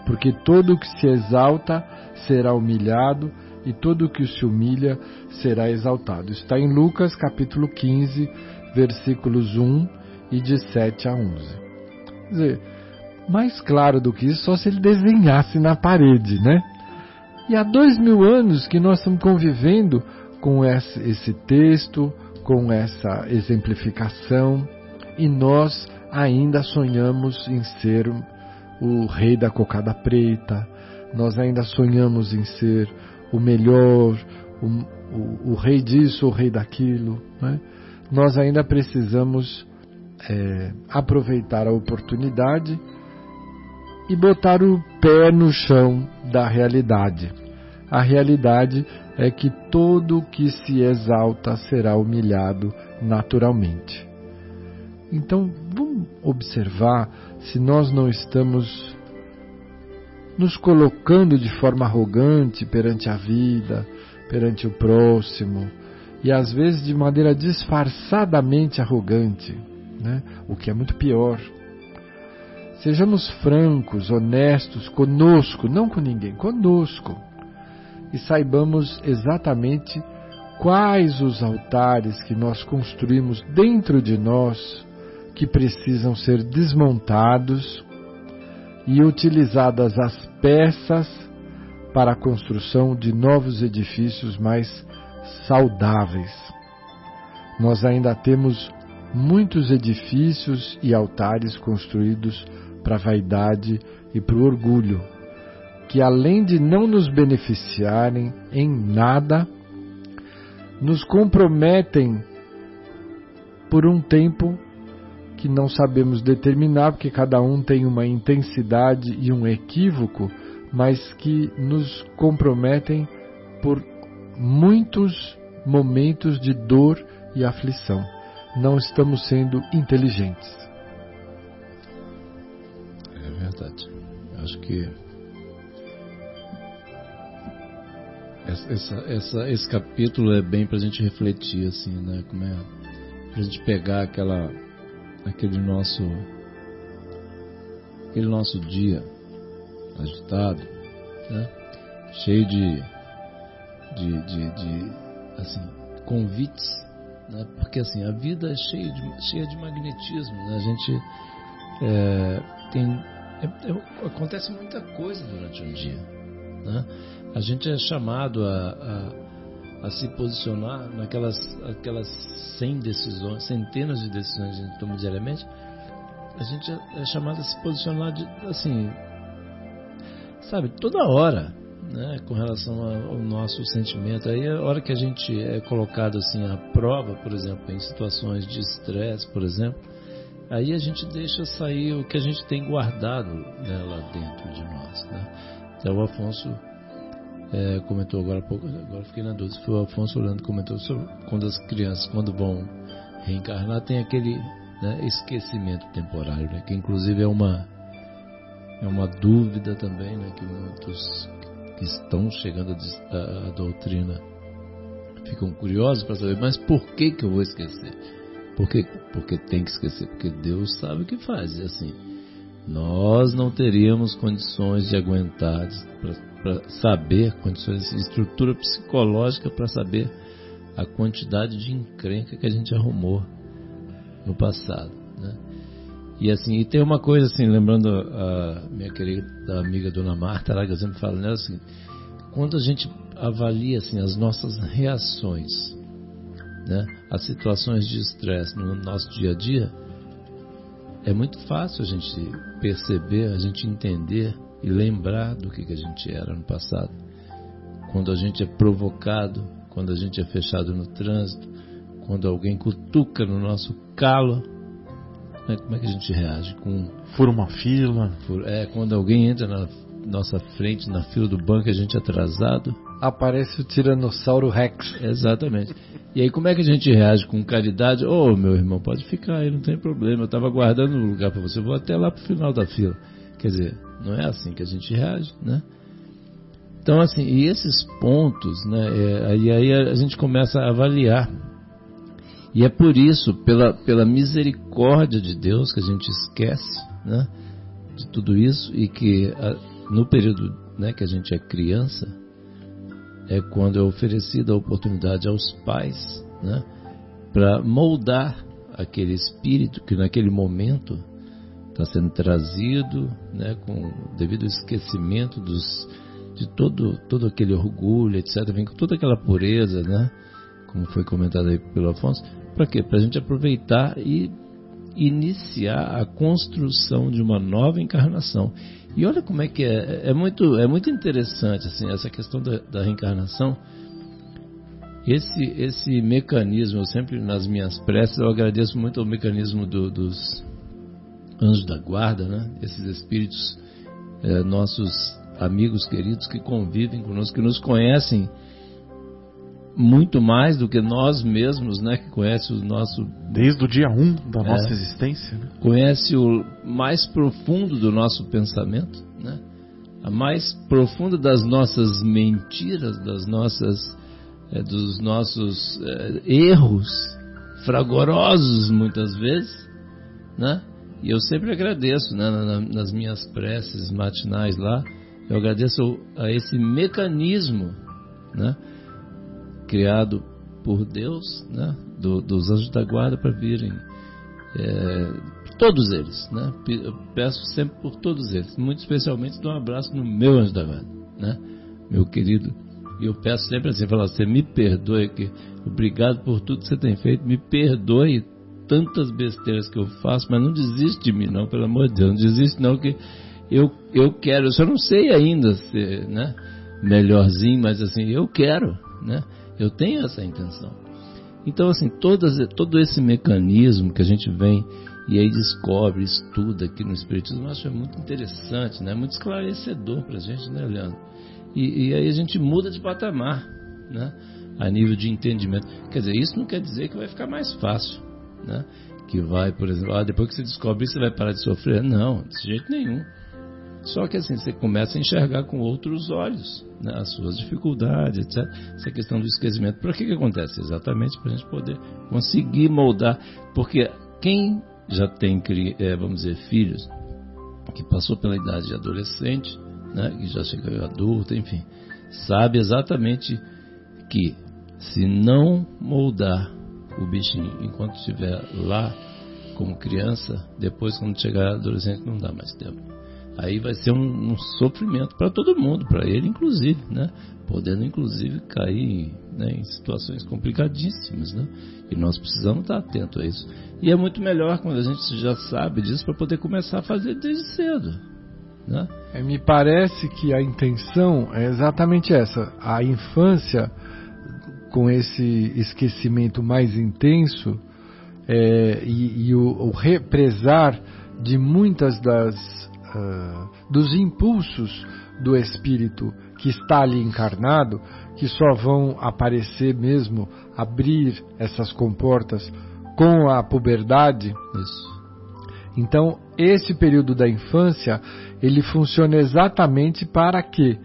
porque todo o que se exalta será humilhado, e todo o que se humilha será exaltado. Está em Lucas capítulo 15, versículos 1 e de 7 a 11. Quer dizer, mais claro do que isso, só se ele desenhasse na parede, né? E há dois mil anos que nós estamos convivendo com esse, esse texto, com essa exemplificação, e nós ainda sonhamos em ser o rei da cocada preta, nós ainda sonhamos em ser o melhor, o, o, o rei disso, o rei daquilo. Né? Nós ainda precisamos é, aproveitar a oportunidade e botar o pé no chão da realidade. A realidade é que todo que se exalta será humilhado naturalmente. Então, vamos observar se nós não estamos nos colocando de forma arrogante perante a vida, perante o próximo, e às vezes de maneira disfarçadamente arrogante, né? o que é muito pior. Sejamos francos, honestos conosco, não com ninguém, conosco, e saibamos exatamente quais os altares que nós construímos dentro de nós que precisam ser desmontados e utilizadas as peças para a construção de novos edifícios mais saudáveis. Nós ainda temos muitos edifícios e altares construídos para a vaidade e para o orgulho, que além de não nos beneficiarem em nada, nos comprometem por um tempo que não sabemos determinar, porque cada um tem uma intensidade e um equívoco, mas que nos comprometem por muitos momentos de dor e aflição. Não estamos sendo inteligentes. É verdade. Acho que essa, essa, esse capítulo é bem para a gente refletir, assim, né? Como é para a gente pegar aquela, aquele nosso, aquele nosso dia agitado, né? Cheio de, de, de, de assim, convites, né? Porque assim a vida é cheia de, cheia de magnetismo, né? A gente é, tem é, é, acontece muita coisa durante um dia, né? a gente é chamado a, a, a, se posicionar naquelas aquelas 100 decisões, centenas de decisões que a gente toma diariamente. A gente é, é chamado a se posicionar de, assim, sabe, toda hora, né, com relação ao nosso sentimento. Aí a hora que a gente é colocado assim à prova, por exemplo, em situações de estresse, por exemplo, aí a gente deixa sair o que a gente tem guardado né, lá dentro de nós. Né? Então o Afonso é, comentou agora há pouco, agora fiquei na dúvida, foi o Afonso Orlando comentou sobre quando as crianças, quando vão reencarnar, tem aquele né, esquecimento temporário, né, que inclusive é uma, é uma dúvida também, né, que muitos que estão chegando à doutrina ficam curiosos para saber, mas por que, que eu vou esquecer? Por que? Porque tem que esquecer, porque Deus sabe o que faz, assim, nós não teríamos condições de aguentar para saber condições de estrutura psicológica para saber a quantidade de encrenca que a gente arrumou no passado, né? E assim, e tem uma coisa assim, lembrando a minha querida amiga Dona Marta, ela sempre fala, né, assim, quando a gente avalia assim as nossas reações, né, as situações de estresse no nosso dia a dia, é muito fácil a gente perceber, a gente entender e lembrar do que, que a gente era no passado. Quando a gente é provocado, quando a gente é fechado no trânsito, quando alguém cutuca no nosso calo, né, como é que a gente reage? Com fura uma fila? É, quando alguém entra na nossa frente, na fila do banco, a gente é atrasado. Aparece o Tiranossauro Rex. Exatamente. E aí como é que a gente reage com caridade? Ô oh, meu irmão, pode ficar aí, não tem problema. Eu estava guardando um lugar para você, eu vou até lá para o final da fila. Quer dizer, não é assim que a gente reage, né? Então, assim, e esses pontos, né? É, e aí a gente começa a avaliar. E é por isso, pela, pela misericórdia de Deus, que a gente esquece, né? De tudo isso e que a, no período né, que a gente é criança, é quando é oferecida a oportunidade aos pais, né? Para moldar aquele espírito que naquele momento está sendo trazido, né, com devido ao esquecimento dos, de todo, todo aquele orgulho, etc., vem com toda aquela pureza, né, como foi comentado aí pelo Afonso, para quê? Para a gente aproveitar e iniciar a construção de uma nova encarnação. E olha como é que é, é muito, é muito interessante assim essa questão da, da reencarnação. Esse, esse mecanismo, eu sempre nas minhas preces, eu agradeço muito ao mecanismo do, dos, anjos da guarda, né? esses espíritos, é, nossos amigos queridos que convivem conosco, que nos conhecem muito mais do que nós mesmos, né? Que conhece o nosso desde o dia 1 um da nossa é, existência, né? conhece o mais profundo do nosso pensamento, né? A mais profunda das nossas mentiras, das nossas é, dos nossos é, erros fragorosos muitas vezes, né? E eu sempre agradeço, né, nas minhas preces matinais lá, eu agradeço a esse mecanismo, né? Criado por Deus, né, do, dos anjos da guarda para virem, é, todos eles, né, peço sempre por todos eles, muito especialmente dou um abraço no meu anjo da guarda, né, meu querido, e eu peço sempre assim, falar, você me perdoe, que obrigado por tudo que você tem feito, me perdoe tantas besteiras que eu faço, mas não desiste de mim não, pelo amor de Deus, não desiste não que eu, eu quero, eu só não sei ainda ser, né, melhorzinho, mas assim, eu quero, né, eu tenho essa intenção. Então, assim, todas, todo esse mecanismo que a gente vem e aí descobre, estuda aqui no Espiritismo, eu acho é muito interessante, né? muito esclarecedor para a gente, né, Leandro? E, e, aí a gente muda de patamar, né? A nível de entendimento. Quer dizer, isso não quer dizer que vai ficar mais fácil, né? Que vai, por exemplo, ah, depois que você descobre isso, você vai parar de sofrer. Não, de jeito nenhum. Só que assim, você começa a enxergar com outros olhos né, as suas dificuldades, etc. Essa questão do esquecimento. Por que, que acontece? Exatamente para a gente poder conseguir moldar. Porque quem já tem, é, vamos dizer, filhos, que passou pela idade de adolescente, né, que já chegou adulto, enfim, sabe exatamente que se não moldar o bichinho enquanto estiver lá como criança, depois quando chegar adolescente não dá mais tempo aí vai ser um, um sofrimento para todo mundo, para ele inclusive, né? Podendo inclusive cair né, em situações complicadíssimas, né? E nós precisamos estar atentos a isso. E é muito melhor quando a gente já sabe disso para poder começar a fazer desde cedo, né? É, me parece que a intenção é exatamente essa. A infância, com esse esquecimento mais intenso é, e, e o, o represar de muitas das uh, dos impulsos do espírito que está ali encarnado, que só vão aparecer mesmo, abrir essas comportas com a puberdade. Isso. Então, esse período da infância, ele funciona exatamente para que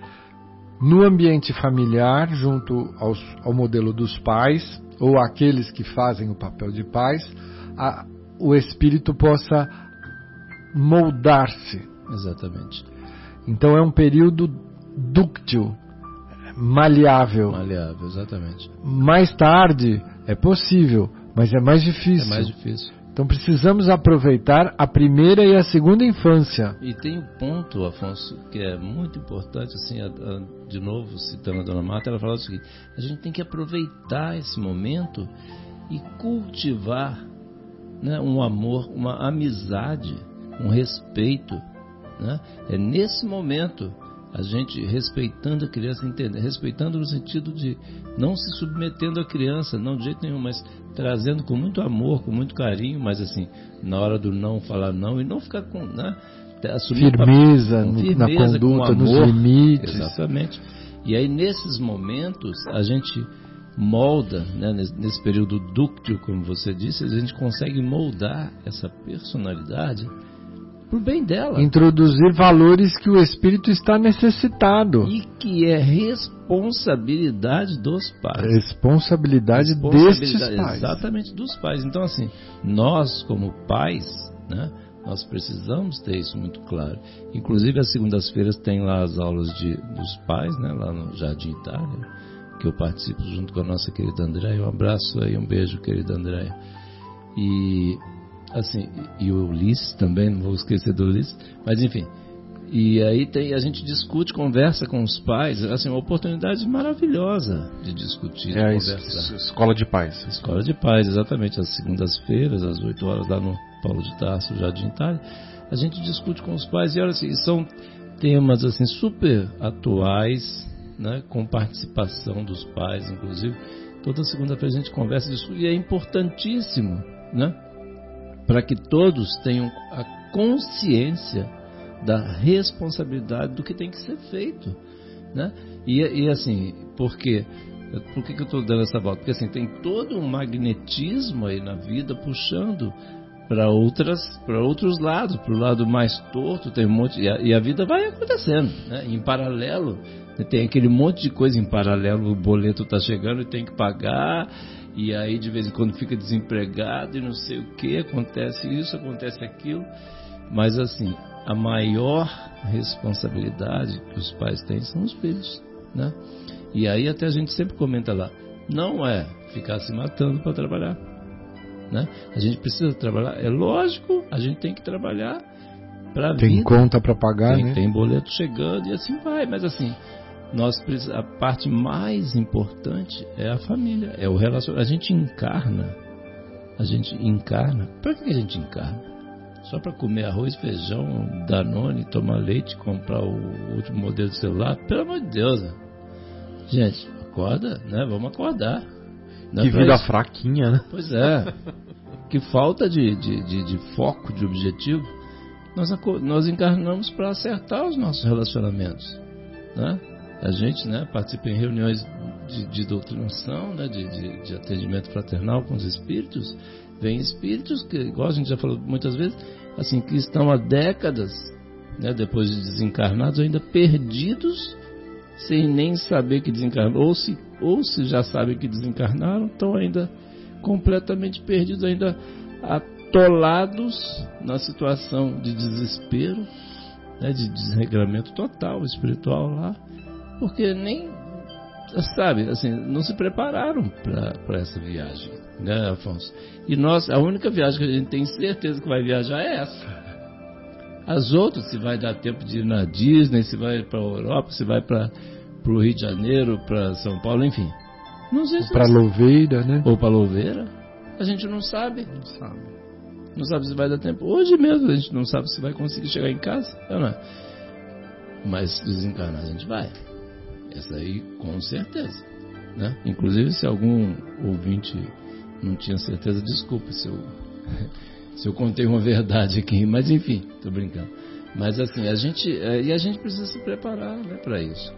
no ambiente familiar, junto aos, ao modelo dos pais, ou aqueles que fazem o papel de pais, a, o espírito possa moldar-se Exatamente. Então é um período dúctil, maleável. Maleável, exatamente. Mais tarde é possível, mas é mais difícil. É mais difícil. Então precisamos aproveitar a primeira e a segunda infância. E tem um ponto, Afonso, que é muito importante, assim, a, a, de novo citando a Dona Marta, ela fala o seguinte: a gente tem que aproveitar esse momento e cultivar né, um amor, uma amizade, um respeito né? É nesse momento a gente respeitando a criança, entender, respeitando no sentido de não se submetendo à criança, não de jeito nenhum, mas trazendo com muito amor, com muito carinho, mas assim, na hora do não falar não e não ficar com, né, assumir firmeza, com firmeza na conduta, amor, nos limites. Exatamente. E aí nesses momentos a gente molda, né, nesse período dúctil, como você disse, a gente consegue moldar essa personalidade pro bem dela. Introduzir valores que o espírito está necessitado. E que é responsabilidade dos pais. Responsabilidade, responsabilidade destes pais. Exatamente dos pais. Então, assim, nós como pais, né? Nós precisamos ter isso muito claro. Inclusive, às segundas-feiras tem lá as aulas de, dos pais, né? Lá no Jardim Itália, que eu participo junto com a nossa querida Andréia. Um abraço aí, um beijo, querida Andréia. E assim, e o Ulisses também, não vou esquecer do Ulisses, mas enfim. E aí tem, a gente discute, conversa com os pais, assim, uma oportunidade maravilhosa de discutir, é, de conversar. Escola de pais. Escola de pais, exatamente, às segundas-feiras, às 8 horas, lá no Paulo de Tarso, Jardim Itália. A gente discute com os pais e olha assim, são temas assim super atuais, né, com participação dos pais, inclusive. Toda segunda-feira a gente conversa disso e é importantíssimo, né? Para que todos tenham a consciência da responsabilidade do que tem que ser feito, né? E, e assim, Por que, que eu estou dando essa volta? Porque assim, tem todo um magnetismo aí na vida puxando para outras para outros lados para o lado mais torto tem um monte e a, e a vida vai acontecendo né? em paralelo tem aquele monte de coisa em paralelo o boleto está chegando e tem que pagar e aí de vez em quando fica desempregado e não sei o que acontece isso acontece aquilo mas assim a maior responsabilidade que os pais têm são os filhos né e aí até a gente sempre comenta lá não é ficar se matando para trabalhar né? A gente precisa trabalhar, é lógico, a gente tem que trabalhar para Tem vida. conta para pagar, tem, né? tem boleto chegando e assim vai, mas assim, nós a parte mais importante é a família, é o relacionamento. A gente encarna, a gente encarna. Para que a gente encarna? Só para comer arroz, feijão, danone, tomar leite, comprar o último modelo de celular? Pelo amor de Deus, né? gente, acorda, né? Vamos acordar. Não é Que pra vida isso. fraquinha, né? Pois é. [LAUGHS] que falta de, de, de, de foco, de objetivo. Nós, nós encarnamos para acertar os nossos relacionamentos. Né? A gente né, participa em reuniões de, de doutrinação, né, de, de, de atendimento fraternal com os espíritos. Vem espíritos que, igual a gente já falou muitas vezes, assim, que estão há décadas, né, depois de desencarnados, ainda perdidos sem nem saber que desencarnaram, ou se, ou se já sabem que desencarnaram, estão ainda completamente perdidos, ainda atolados na situação de desespero, né, de desregramento total espiritual lá, porque nem, sabe, assim, não se prepararam para essa viagem, né, Afonso? E nós, a única viagem que a gente tem certeza que vai viajar é essa. As outras, se vai dar tempo de ir na Disney, se vai para a Europa, se vai para o Rio de Janeiro, para São Paulo, enfim. Não sei se Para Louveira, né? ou para Louveira, a gente não sabe. Não sabe. Não sabe se vai dar tempo. Hoje mesmo a gente não sabe se vai conseguir chegar em casa. Ou não é? Mas desencarnar a gente vai. Essa aí com certeza. Né? Inclusive se algum ouvinte não tinha certeza, desculpe se eu, [LAUGHS] se eu contei uma verdade aqui. Mas enfim, tô brincando. Mas assim, a gente. é, E a gente precisa se preparar né, para isso.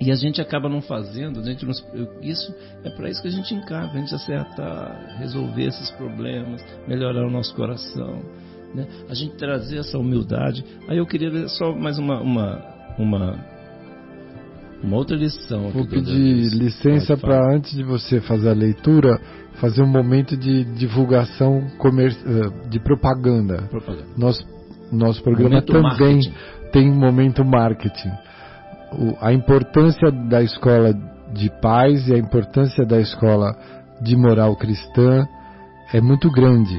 E a gente acaba não fazendo, a gente não, isso é para isso que a gente encara, a gente acertar, resolver esses problemas, melhorar o nosso coração, né? a gente trazer essa humildade. Aí eu queria só mais uma uma uma, uma outra lição. Vou pedir licença para, antes de você fazer a leitura, fazer um momento de divulgação comer, eh, de propaganda. propaganda. Nosso, nosso programa Momento também marketing. tem momento marketing. O- a importância da escola de paz e a importância da escola de moral cristã é muito grande.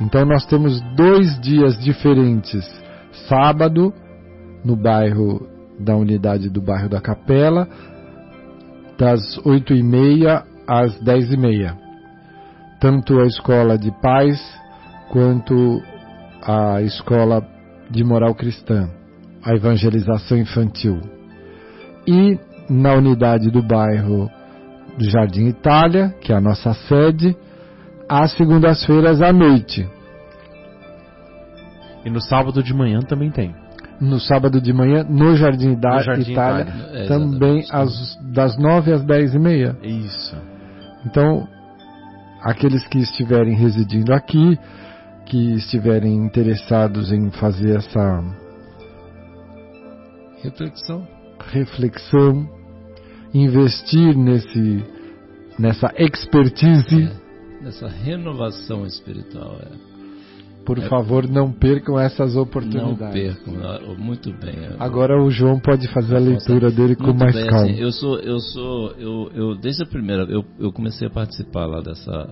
Então nós temos dois dias diferentes. Sábado, no bairro da unidade do bairro da Capela, das 8 e meia às 10 e meia. Tanto a escola de paz quanto a escola de moral cristã, a evangelização infantil. E na unidade do bairro do Jardim Itália, que é a nossa sede, às segundas-feiras à noite. E no sábado de manhã também tem. No sábado de manhã, no Jardim, da No Jardim Itália, Itália. É, também às, das nove às dez e meia. Isso. Então, aqueles que estiverem residindo aqui, que estiverem interessados em fazer essa Reflexão. reflexão, investir nesse nessa expertise, É, nessa renovação espiritual. É. por favor, não percam essas Não oportunidades. percam. ah, Muito bem. Agora o João pode fazer a leitura dele com Muito mais bem, calma. assim, eu sou, eu sou, eu, eu desde a primeira, eu, eu comecei a participar lá dessa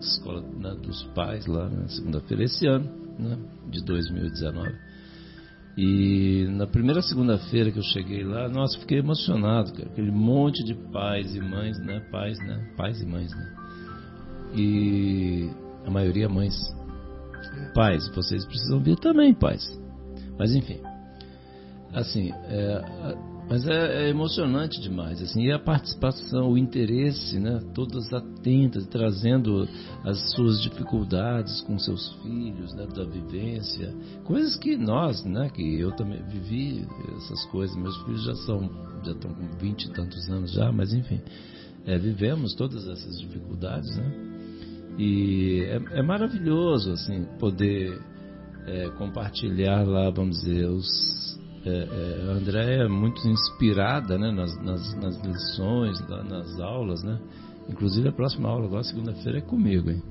escola né, dos pais lá na segunda-feira esse ano, né, de 2019. E na primeira segunda-feira que eu cheguei lá, nossa, fiquei emocionado, cara, aquele monte de pais e mães, né, pais, né, pais e mães, né, e a maioria mães. Pais, vocês precisam vir também, pais. Mas enfim, assim, é, mas é, é emocionante demais, assim, e a participação, o interesse, né, todas atentas, trazendo as suas dificuldades com seus filhos, né, da vivência, coisas que nós, né, que eu também vivi essas coisas, meus filhos já são, já estão com vinte e tantos anos já, mas enfim, é, vivemos todas essas dificuldades, né? E é, é maravilhoso assim poder é, compartilhar lá, vamos dizer, os é, é, a André é muito inspirada né, nas, nas, nas lições, nas aulas, né? Inclusive a próxima aula agora, segunda-feira, é comigo, hein?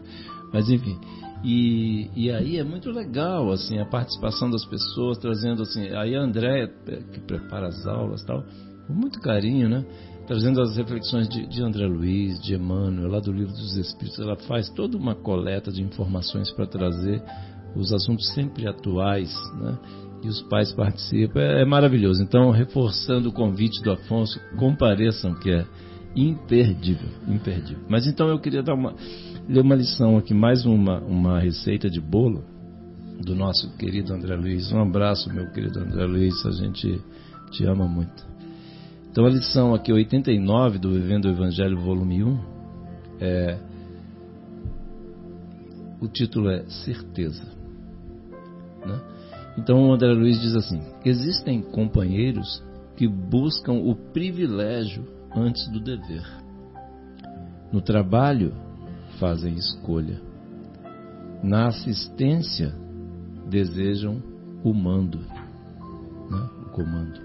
[LAUGHS] Mas enfim, e, e aí é muito legal assim a participação das pessoas, trazendo assim, aí a André é, que prepara as aulas tal, com muito carinho, né? Trazendo as reflexões de, de André Luiz, de Emmanuel, lá do Livro dos Espíritos. Ela faz toda uma coleta de informações para trazer os assuntos sempre atuais, né? E os pais participam. É, é, maravilhoso. Então, reforçando o convite do Afonso, compareçam, que é imperdível, imperdível. Mas então eu queria dar uma, ler uma lição aqui, mais uma, uma receita de bolo do nosso querido André Luiz. Um abraço, meu querido André Luiz, a gente te ama muito. Então a lição aqui 89 do Vivendo o Evangelho, volume 1, é, o título é Certeza. Né? Então o André Luiz diz assim: existem companheiros que buscam o privilégio antes do dever. No trabalho, fazem escolha. Na assistência, desejam o mando, né? o comando.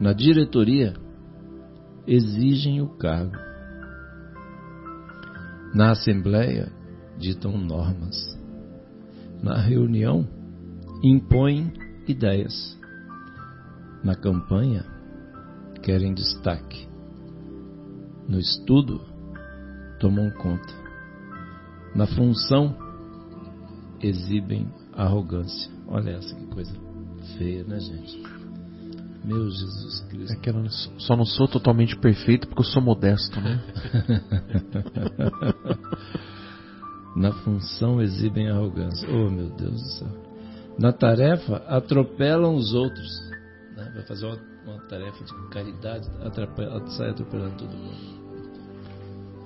Na diretoria, exigem o cargo. Na Assembleia, ditam normas. Na reunião, impõem ideias. Na campanha, querem destaque. No estudo, tomam conta. Na função, exibem arrogância. Olha essa que coisa feia, né, gente? Meu Jesus Cristo. É que eu só não sou totalmente perfeito porque eu sou modesto, né? [LAUGHS] Na função exibem arrogância. Oh, meu Deus do céu. Na tarefa, atropelam os outros. Né? Vai fazer uma, uma, tarefa de caridade, atrapalha, sai atropelando todo mundo.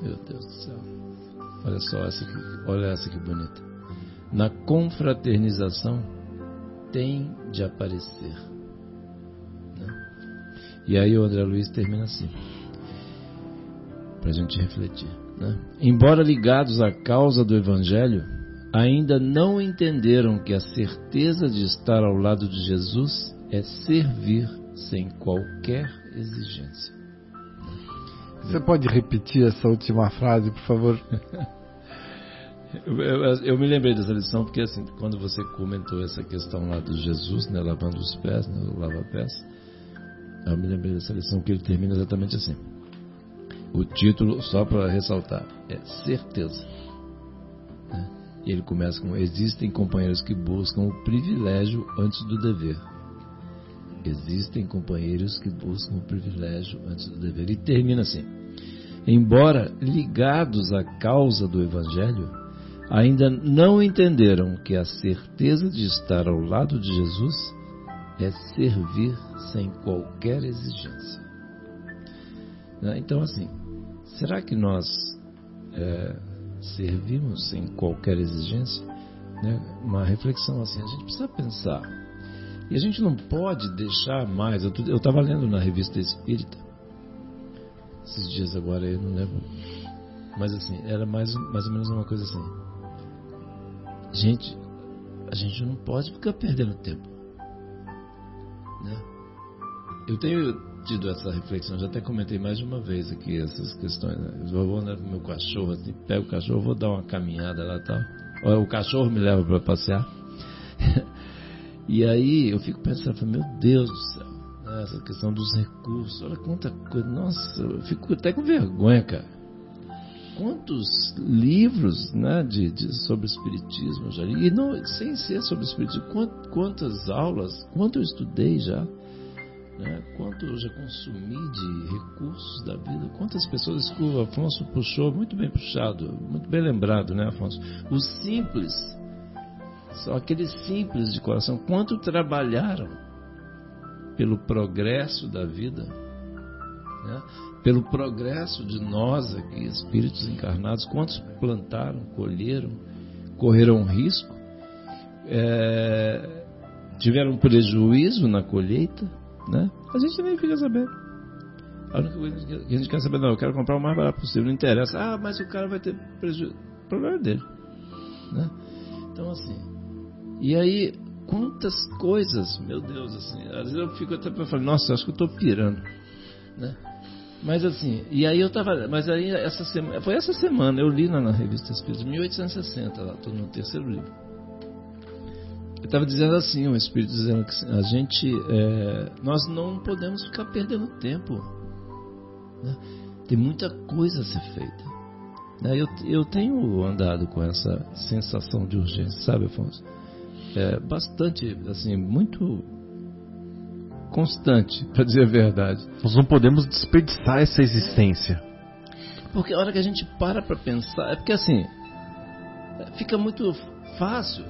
Meu Deus do céu. Olha só essa aqui, olha essa que bonita. Na confraternização, tem de aparecer e aí o André Luiz termina assim, para a gente refletir. Né? Embora ligados à causa do Evangelho, ainda não entenderam que a certeza de estar ao lado de Jesus é servir sem qualquer exigência. Você pode repetir essa última frase, por favor? [LAUGHS] eu, eu, eu, me lembrei dessa lição porque assim, quando você comentou essa questão lá do Jesus, né, lavando os pés, né, lava-pés, eu me lembrei dessa lição que ele termina exatamente assim. O título, só para ressaltar, é Certeza. Né? E ele começa com: Existem companheiros que buscam o privilégio antes do dever. Existem companheiros que buscam o privilégio antes do dever. E termina assim: Embora ligados à causa do Evangelho, ainda não entenderam que a certeza de estar ao lado de Jesus é servir sem qualquer exigência. Né? Então, assim, será que nós é, servimos sem qualquer exigência? Né? Uma reflexão assim, a gente precisa pensar. E a gente não pode deixar mais. Eu estava lendo na revista Espírita, esses dias agora, eu não lembro. Mas assim, era mais, mais ou menos uma coisa assim. Gente, a gente não pode ficar perdendo tempo. Né? Eu tenho tido essa reflexão, já até comentei mais de uma vez aqui essas questões. Né? Eu vou andar com meu cachorro, assim, pego o cachorro, vou dar uma caminhada lá e tal. O cachorro me leva para passear. [LAUGHS] e aí eu fico pensando, meu Deus do céu, essa questão dos recursos, olha quanta coisa. Nossa, eu fico até com vergonha, cara quantos livros né, de, de, sobre espiritismo já li, e não, sem ser sobre espiritismo, quantas aulas, quanto eu estudei já, né, quanto eu já consumi de recursos da vida, quantas pessoas que o Afonso puxou, muito bem puxado, muito bem lembrado, né, Afonso? Os simples, são aqueles simples de coração, quanto trabalharam pelo progresso da vida, né? Pelo progresso de nós aqui, espíritos encarnados, quantos plantaram, colheram, correram risco, é, tiveram prejuízo na colheita, né? A gente nem fica sabendo. A única coisa que a gente quer saber, não, eu quero comprar o mais barato possível, não interessa. Ah, mas o cara vai ter prejuízo. O problema é dele. Né? Então, assim. E aí, quantas coisas, meu Deus, assim. Às vezes eu fico até falando, nossa, acho que eu estou pirando. Né? Mas assim, e aí eu tava. Mas aí essa semana. Foi essa semana, eu li na, na revista Espírito, 1860, lá, estou no terceiro livro. Eu estava dizendo assim, o Espírito dizendo que a gente. É, nós não podemos ficar perdendo tempo. Né? Tem muita coisa a ser feita. Né? Eu, eu tenho andado com essa sensação de urgência, sabe, Afonso? É, bastante, assim, muito constante, para dizer a verdade. Nós não podemos desperdiçar essa existência. Porque a hora que a gente para para pensar, é porque assim, fica muito fácil.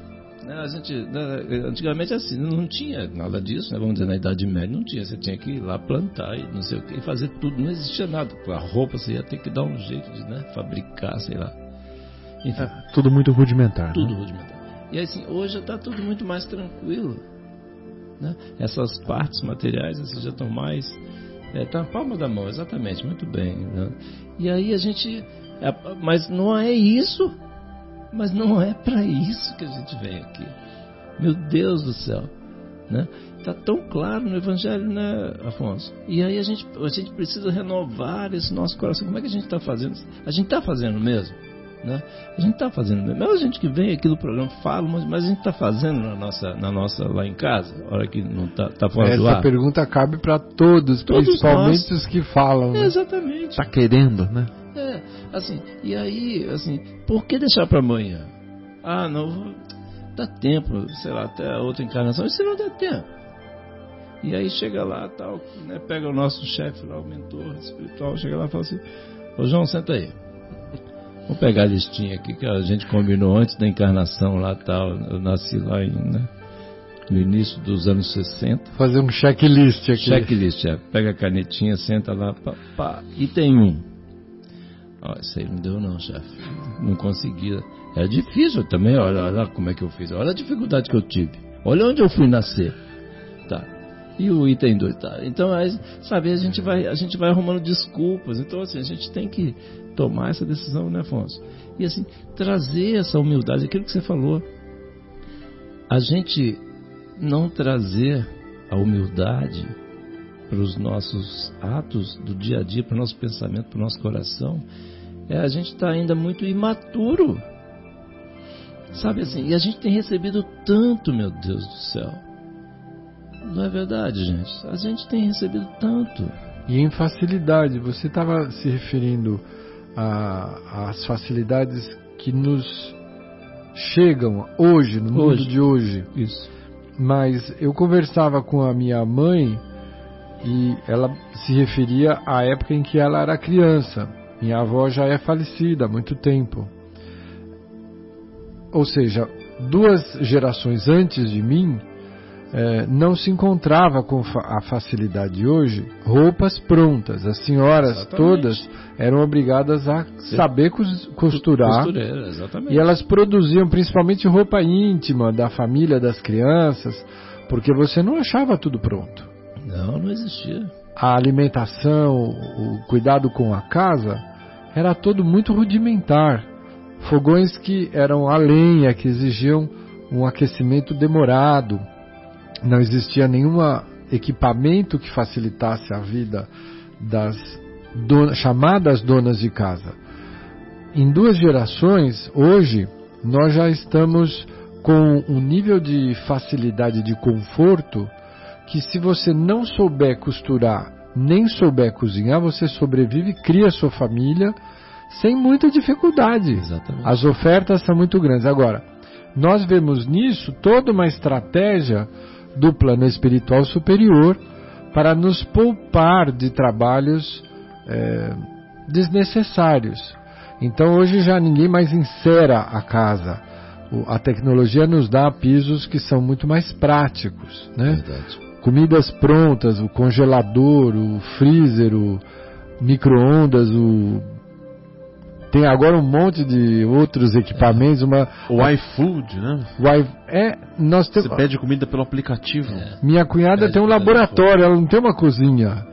Né? A gente, né? antigamente assim, não tinha nada disso, né? vamos dizer, na Idade Média não tinha. Você tinha que ir lá plantar e não sei o que, fazer tudo. Não existia nada. Com a roupa você ia ter que dar um jeito de né? fabricar, sei lá. Enfim, é, tudo muito rudimentar. Tudo né? rudimentar. E assim, hoje está tudo muito mais tranquilo. Né? Essas partes materiais assim, já estão mais. É, tá na palma da mão, exatamente, muito bem. Né? E aí a gente. É, mas não é isso. Mas não é para isso que a gente vem aqui. Meu Deus do céu. Né? Está tão claro no Evangelho, né, Afonso? E aí a gente, a gente precisa renovar esse nosso coração. Como é que a gente está fazendo? A gente está fazendo mesmo? Né? A gente está fazendo, mesmo a gente que vem aqui do programa fala, mas, mas a gente está fazendo na nossa, na nossa lá em casa, hora que não está tá fora Essa do ar. pergunta cabe para todos, todos, principalmente nós. os que falam. Né? exatamente. Está querendo, né? É, assim, e aí, assim, por que deixar para amanhã? Ah, não, dá tempo, sei lá, até a outra encarnação, e se não der tempo? E aí chega lá, tal, né, pega o nosso chefe lá, o mentor espiritual, chega lá e fala assim, ô João, senta aí. Vou pegar a listinha aqui que a gente combinou antes da encarnação lá tal. Eu nasci lá em, né, no início dos anos 60. Fazer um checklist aqui. Checklist, é. Pega a canetinha, senta lá, pá, pá, e tem um. Ó, isso aí não deu não, chefe. Não conseguia. É difícil também, olha, olha como é que eu fiz. Olha a dificuldade que eu tive. Olha onde eu fui nascer. Tá. E o item 2, tá? Então, aí, sabe, a gente vai, a gente vai arrumando desculpas. Então, assim, a gente tem que tomar essa decisão, né, Afonso? E assim, trazer essa humildade, aquilo que você falou. A gente não trazer a humildade para os nossos atos do dia a dia, para o nosso pensamento, para o nosso coração, é a gente está ainda muito imaturo. Sabe assim, e a gente tem recebido tanto, meu Deus do céu. Não é verdade, gente? A gente tem recebido tanto. E em facilidade, você estava se referindo a, as facilidades que nos chegam hoje, no hoje. mundo de hoje. Isso. Mas eu conversava com a minha mãe e ela se referia à época em que ela era criança. Minha avó já é falecida há muito tempo. Ou seja, duas gerações antes de mim, é, não se encontrava com a facilidade de hoje roupas prontas. As senhoras exatamente. todas eram obrigadas a saber costurar. E elas produziam principalmente roupa íntima da família, das crianças, porque você não achava tudo pronto. Não, não existia. A alimentação, o cuidado com a casa, era todo muito rudimentar. Fogões que eram a lenha, que exigiam um aquecimento demorado não existia nenhum equipamento que facilitasse a vida das donas, chamadas donas de casa. Em duas gerações, hoje, nós já estamos com um nível de facilidade de conforto que se você não souber costurar, nem souber cozinhar, você sobrevive, cria sua família sem muita dificuldade. Exatamente. As ofertas são muito grandes. Agora, nós vemos nisso toda uma estratégia do plano espiritual superior para nos poupar de trabalhos é, desnecessários. Então hoje já ninguém mais encera a casa. A tecnologia nos dá pisos que são muito mais práticos, né? Verdade. Comidas prontas, o congelador, o freezer, o micro-ondas, o tem agora um monte de outros equipamentos, uma o iFood, né? O I, é, nós temos Você pede comida pelo aplicativo. É. Minha cunhada pede tem um laboratório, ela não tem uma cozinha.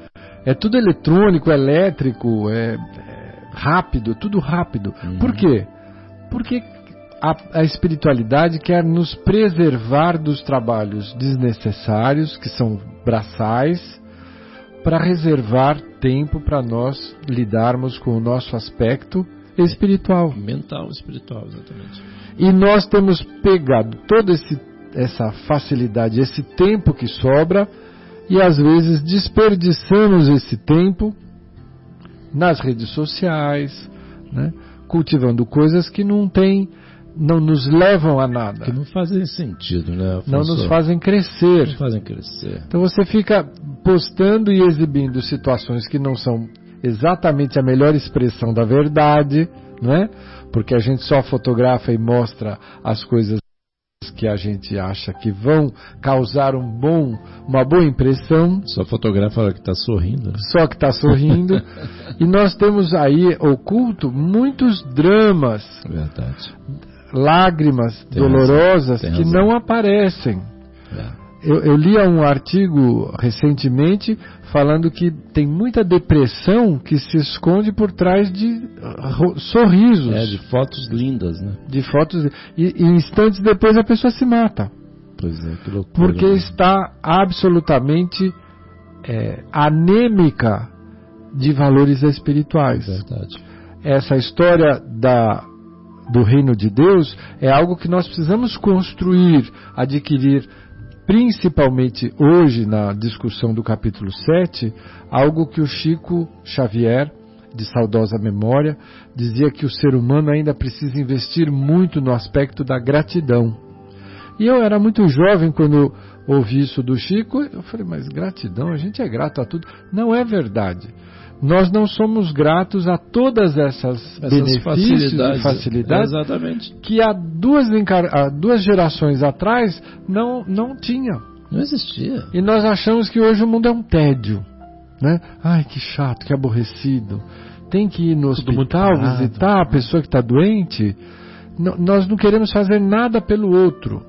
É tudo eletrônico, elétrico, é, é rápido, tudo rápido. Uhum. Por quê? Porque a, a espiritualidade quer nos preservar dos trabalhos desnecessários, que são braçais, para reservar tempo para nós lidarmos com o nosso aspecto espiritual. Mental, espiritual, exatamente. E nós temos pegado toda esse, essa facilidade, esse tempo que sobra, e às vezes desperdiçamos esse tempo nas redes sociais, né, cultivando coisas que não têm, não nos levam a nada, Que não fazem sentido, né? não Afonso? nos fazem crescer. Não fazem crescer. Então você fica postando e exibindo situações que não são exatamente a melhor expressão da verdade, não é? Porque a gente só fotografa e mostra as coisas que a gente acha que vão causar um bom, uma boa impressão, Só fotografa que está sorrindo. né? só que está sorrindo. [LAUGHS] e nós temos aí oculto muitos dramas, Verdade. lágrimas Tem dolorosas razão, que razão. não aparecem. É. Eu, eu li um artigo recentemente falando que tem muita depressão que se esconde por trás de ah, sorrisos, É, de fotos lindas, né? de fotos, e, e instantes depois a pessoa se mata, Pois é, que loucura. porque né? está absolutamente é, anêmica de valores espirituais. Verdade. Essa história da, do reino de Deus é algo que nós precisamos construir, adquirir, principalmente hoje na discussão do capítulo 7, algo que o Chico Xavier, de saudosa memória, dizia que o ser humano ainda precisa investir muito no aspecto da gratidão. E eu era muito jovem quando ouvi isso do Chico, eu falei, mas gratidão, a gente é grato a tudo. Não é verdade. Nós não somos gratos a todas essas, Essas benefícios e facilidades Exatamente. que há duas, há duas gerações atrás não, não tinha. Não existia. E nós achamos que hoje o mundo é um tédio. Né? Ai, que chato, que aborrecido. Tem que ir no hospital visitar a pessoa que está doente. N- nós não queremos fazer nada pelo outro.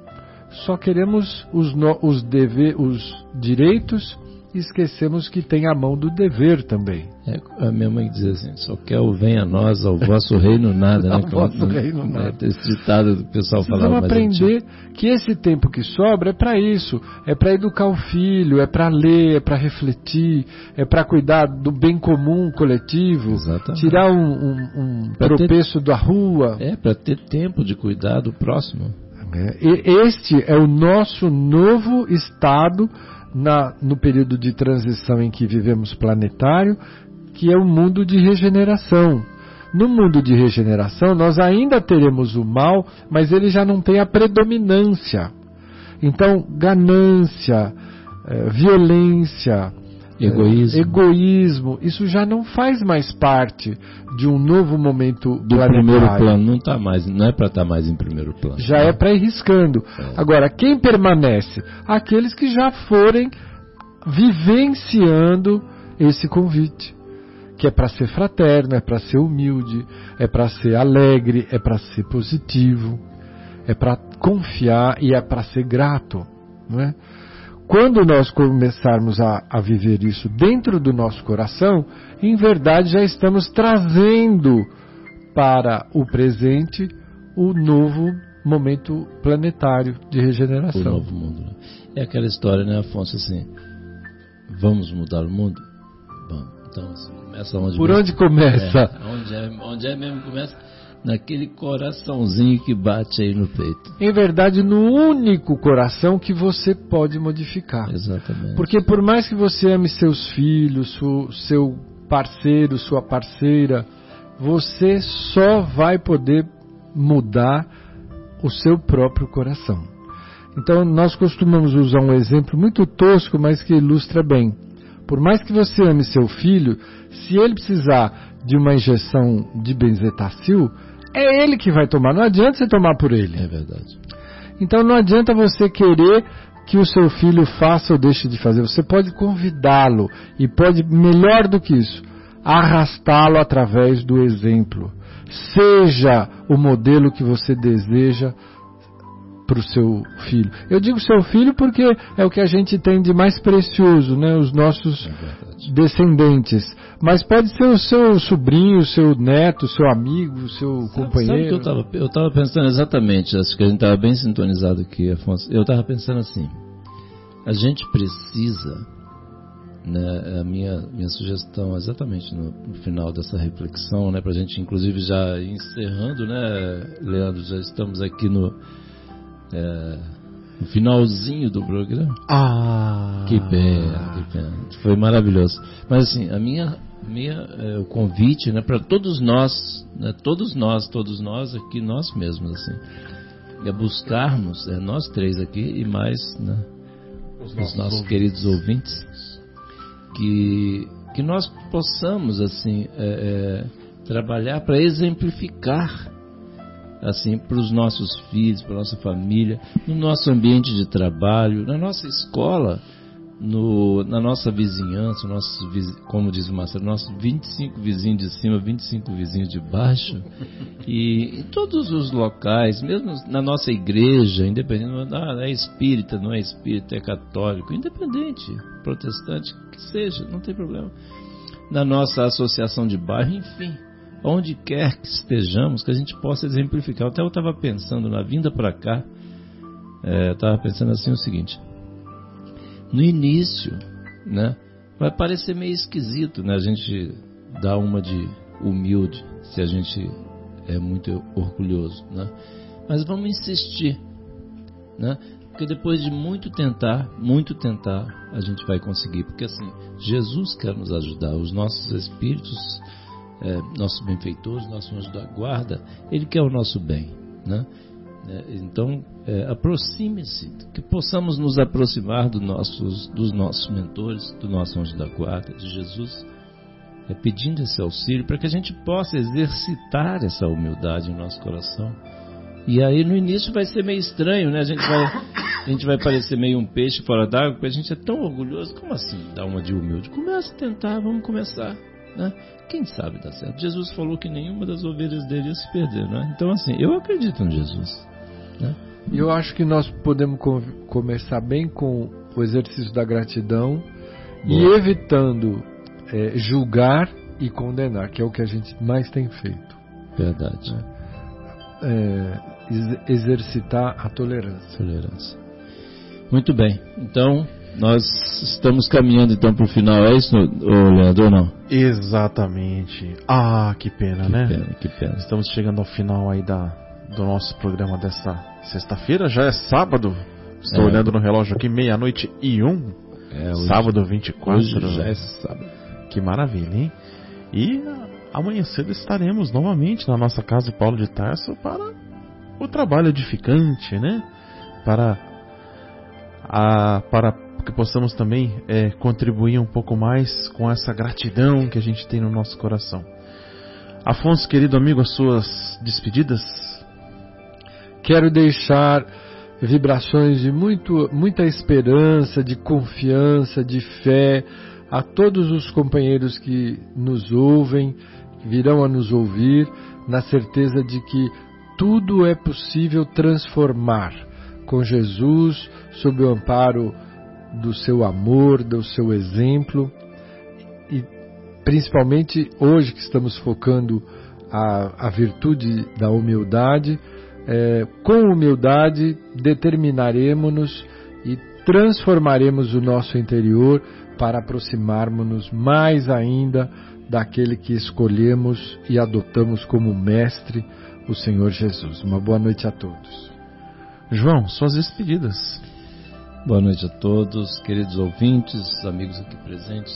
Só queremos os, os, deve- os direitos e esquecemos que tem a mão do dever também. É, a minha mãe dizia assim, só quer o venha a nós, ao vosso reino nada, [LAUGHS] né? Ao vosso reino não- nada. é, Esse ditado do pessoal falava. gente- aprender que esse tempo que sobra é para isso, é para educar o filho, é para ler, é para refletir, é para cuidar do bem comum coletivo, Exatamente. tirar um, um- um Pra ter- tropeço da rua. É, para ter tempo de cuidar do próximo. E este é o nosso novo estado na- no período de transição em que vivemos planetário, que é o mundo de regeneração. No mundo de regeneração, nós ainda teremos o mal, mas ele já não tem a predominância. Então, ganância, eh, violência, Egoísmo. egoísmo, isso já não faz mais parte de um novo momento Do planetário primeiro plano, não tá mais, não é para estar mais em primeiro plano. já é para ir riscando. Agora, quem permanece? Aqueles que já forem vivenciando esse convite, que é para ser fraterno, é para ser humilde, é para ser alegre, é para ser positivo, é para confiar e é para ser grato, não é? Quando nós começarmos a, a viver isso dentro do nosso coração, em verdade já estamos trazendo para o presente o novo momento planetário de o regeneração. novo mundo. né? É aquela história, né, Afonso, assim, vamos mudar o mundo? Vamos. Então, assim, começa onde Por onde começa? É, onde, é, onde é mesmo que começa? Naquele coraçãozinho que bate aí no peito. Em verdade, no único coração que você pode modificar. Exatamente. Porque por mais que você ame seus filhos, su- seu parceiro, sua parceira, você só vai poder mudar o seu próprio coração. Então nós costumamos usar um exemplo muito tosco, mas que ilustra bem. Por mais que você ame seu filho, se ele precisar de uma injeção de benzetacil, é ele que vai tomar. Não adianta você tomar por ele. É verdade. Então não adianta você querer que o seu filho faça ou deixe de fazer. Você pode convidá-lo e pode, melhor do que isso, arrastá-lo através do exemplo. Seja o modelo que você deseja para o seu filho. Eu digo seu filho porque é o que a gente tem de mais precioso, né? Os nossos, É descendentes, mas pode ser o seu sobrinho, o seu neto, o seu amigo, o seu Sabe- companheiro. Sabe eu estava pensando exatamente, acho que a gente estava bem sintonizado aqui, Afonso. Eu estava pensando assim, a gente precisa, né, a minha, minha sugestão exatamente no, no final dessa reflexão, né, para a gente inclusive já encerrando, né, Leandro, já estamos aqui no, é, no finalzinho do programa. Ah! Que pena, que pena. Foi maravilhoso. Mas assim, a minha, minha é, o convite, né, para todos nós, né, todos nós, todos nós aqui, nós mesmos, assim, é buscarmos, é, nós três aqui e mais, né, os nossos, queridos ouvintes, que que nós possamos assim é, é, trabalhar para exemplificar assim para os nossos filhos, para nossa família, no nosso ambiente de trabalho, na nossa escola, no, na nossa vizinhança, nossos, vizi- como diz o Marcelo, nossos 25 vizinhos de cima, 25 vizinhos de baixo, [LAUGHS] e em todos os locais, mesmo na nossa igreja, independente, ah, é espírita, não é espírita, é católico, independente, protestante, que seja, não tem problema. Na nossa associação de bairro, enfim, onde quer que estejamos, que a gente possa exemplificar. Até eu estava pensando na vinda para cá, é, estava pensando assim o seguinte: no início, né, vai parecer meio esquisito, né, a gente dar uma de humilde, se a gente é muito orgulhoso, né? Mas vamos insistir, né? Porque depois de muito tentar, muito tentar, a gente vai conseguir. Porque assim, Jesus quer nos ajudar, os nossos espíritos é, nossos benfeitores, nosso anjo da guarda, ele quer o nosso bem, né? É, então, é, aproxime-se, que possamos nos aproximar do nossos, dos nossos mentores, do nosso anjo da guarda, de Jesus, é, pedindo esse auxílio para que a gente possa exercitar essa humildade em nosso coração. E aí no início vai ser meio estranho, né? A gente vai, a gente vai parecer meio um peixe fora d'água, porque a gente é tão orgulhoso. Como assim dar uma de humilde? Começa a tentar, vamos começar, né? Quem sabe dar certo? Jesus falou que nenhuma das ovelhas dele se perder, né? Então assim, eu acredito em Jesus. Né? E eu acho que nós podemos com- começar bem com o exercício da gratidão e Boa. evitando é, julgar e condenar, que é o que a gente mais tem feito. Verdade. É, ex- exercitar a tolerância. Tolerância. Muito bem. Então, nós estamos caminhando então para o final. É isso, Leandro, ou não? Exatamente. Ah, que pena, Que né? pena, que pena. Estamos chegando ao final aí da, do nosso programa dessa sexta-feira. Já é sábado. Estou É. olhando no relógio aqui, meia-noite e um. É, hoje- sábado 24. Hoje já é sábado. Que maravilha, hein? E amanhã cedo estaremos novamente na nossa casa Paulo de Tarso para o trabalho edificante, né? Para, a, para que possamos também é, contribuir um pouco mais com essa gratidão que a gente tem no nosso coração. Afonso, querido amigo, as suas despedidas? Quero deixar vibrações de muito, muita esperança, de confiança, de fé a todos os companheiros que nos ouvem, que virão a nos ouvir, na certeza de que tudo é possível transformar com Jesus, sob o amparo do seu amor, do seu exemplo e principalmente hoje que estamos focando a, a virtude da humildade, é, com humildade determinaremos-nos e transformaremos o nosso interior para aproximarmos-nos mais ainda daquele que escolhemos e adotamos como mestre, o Senhor Jesus. Uma boa noite a todos. João, suas despedidas. Boa noite a todos, queridos ouvintes, amigos aqui presentes.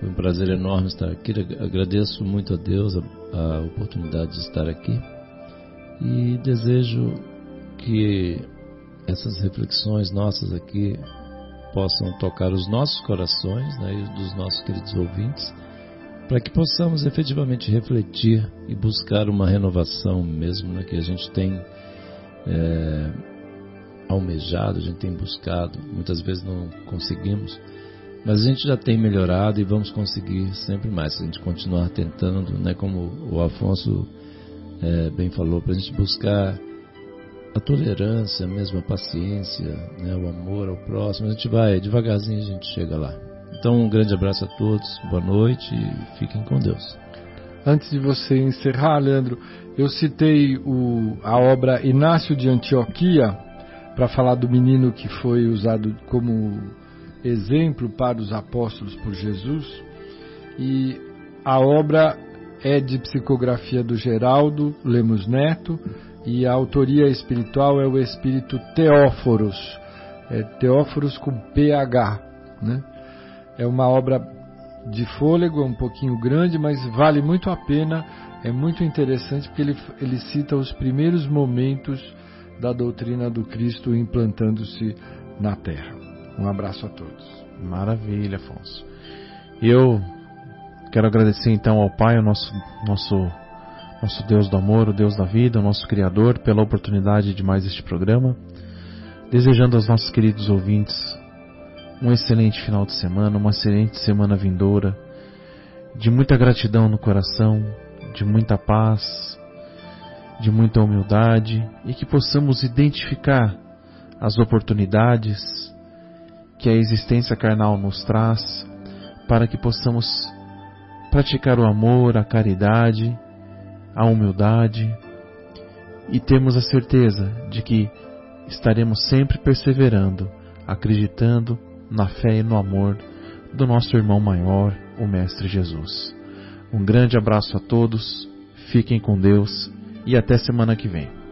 Foi um prazer enorme estar aqui. Agradeço muito a Deus a, a oportunidade de estar aqui e desejo que essas reflexões nossas aqui possam tocar os nossos corações né, e os dos nossos queridos ouvintes, para que possamos efetivamente refletir e buscar uma renovação mesmo né, que a gente tem. É, almejado, a gente tem buscado, muitas vezes não conseguimos, mas a gente já tem melhorado e vamos conseguir sempre mais, se a gente continuar tentando, né, como o Afonso é, bem falou, para a gente buscar a tolerância, mesmo a paciência, né, o amor ao próximo, a gente vai, devagarzinho a gente chega lá. Então, um grande abraço a todos, boa noite e fiquem com Deus. Antes de você encerrar, Leandro, eu citei o, a obra Inácio de Antioquia para falar do menino que foi usado como exemplo para os apóstolos por Jesus. E a obra é de psicografia do Geraldo Lemos Neto e a autoria espiritual é o espírito Teóforos, é Teóforos com PH, né? É uma obra de fôlego, é um pouquinho grande, mas vale muito a pena, é muito interessante porque ele, ele cita os primeiros momentos da doutrina do Cristo implantando-se na Terra. Um abraço a todos. Maravilha, Afonso. Eu quero agradecer então ao Pai, nosso, nosso, nosso Deus do amor, o Deus da vida, o nosso Criador, pela oportunidade de mais este programa. Desejando aos nossos queridos ouvintes um excelente final de semana, uma excelente semana vindoura, de muita gratidão no coração, de muita paz, de muita humildade e que possamos identificar as oportunidades que a existência carnal nos traz para que possamos praticar o amor, a caridade, a humildade e temos a certeza de que estaremos sempre perseverando, acreditando na fé e no amor do nosso irmão maior, o Mestre Jesus. Um grande abraço a todos, fiquem com Deus e até semana que vem.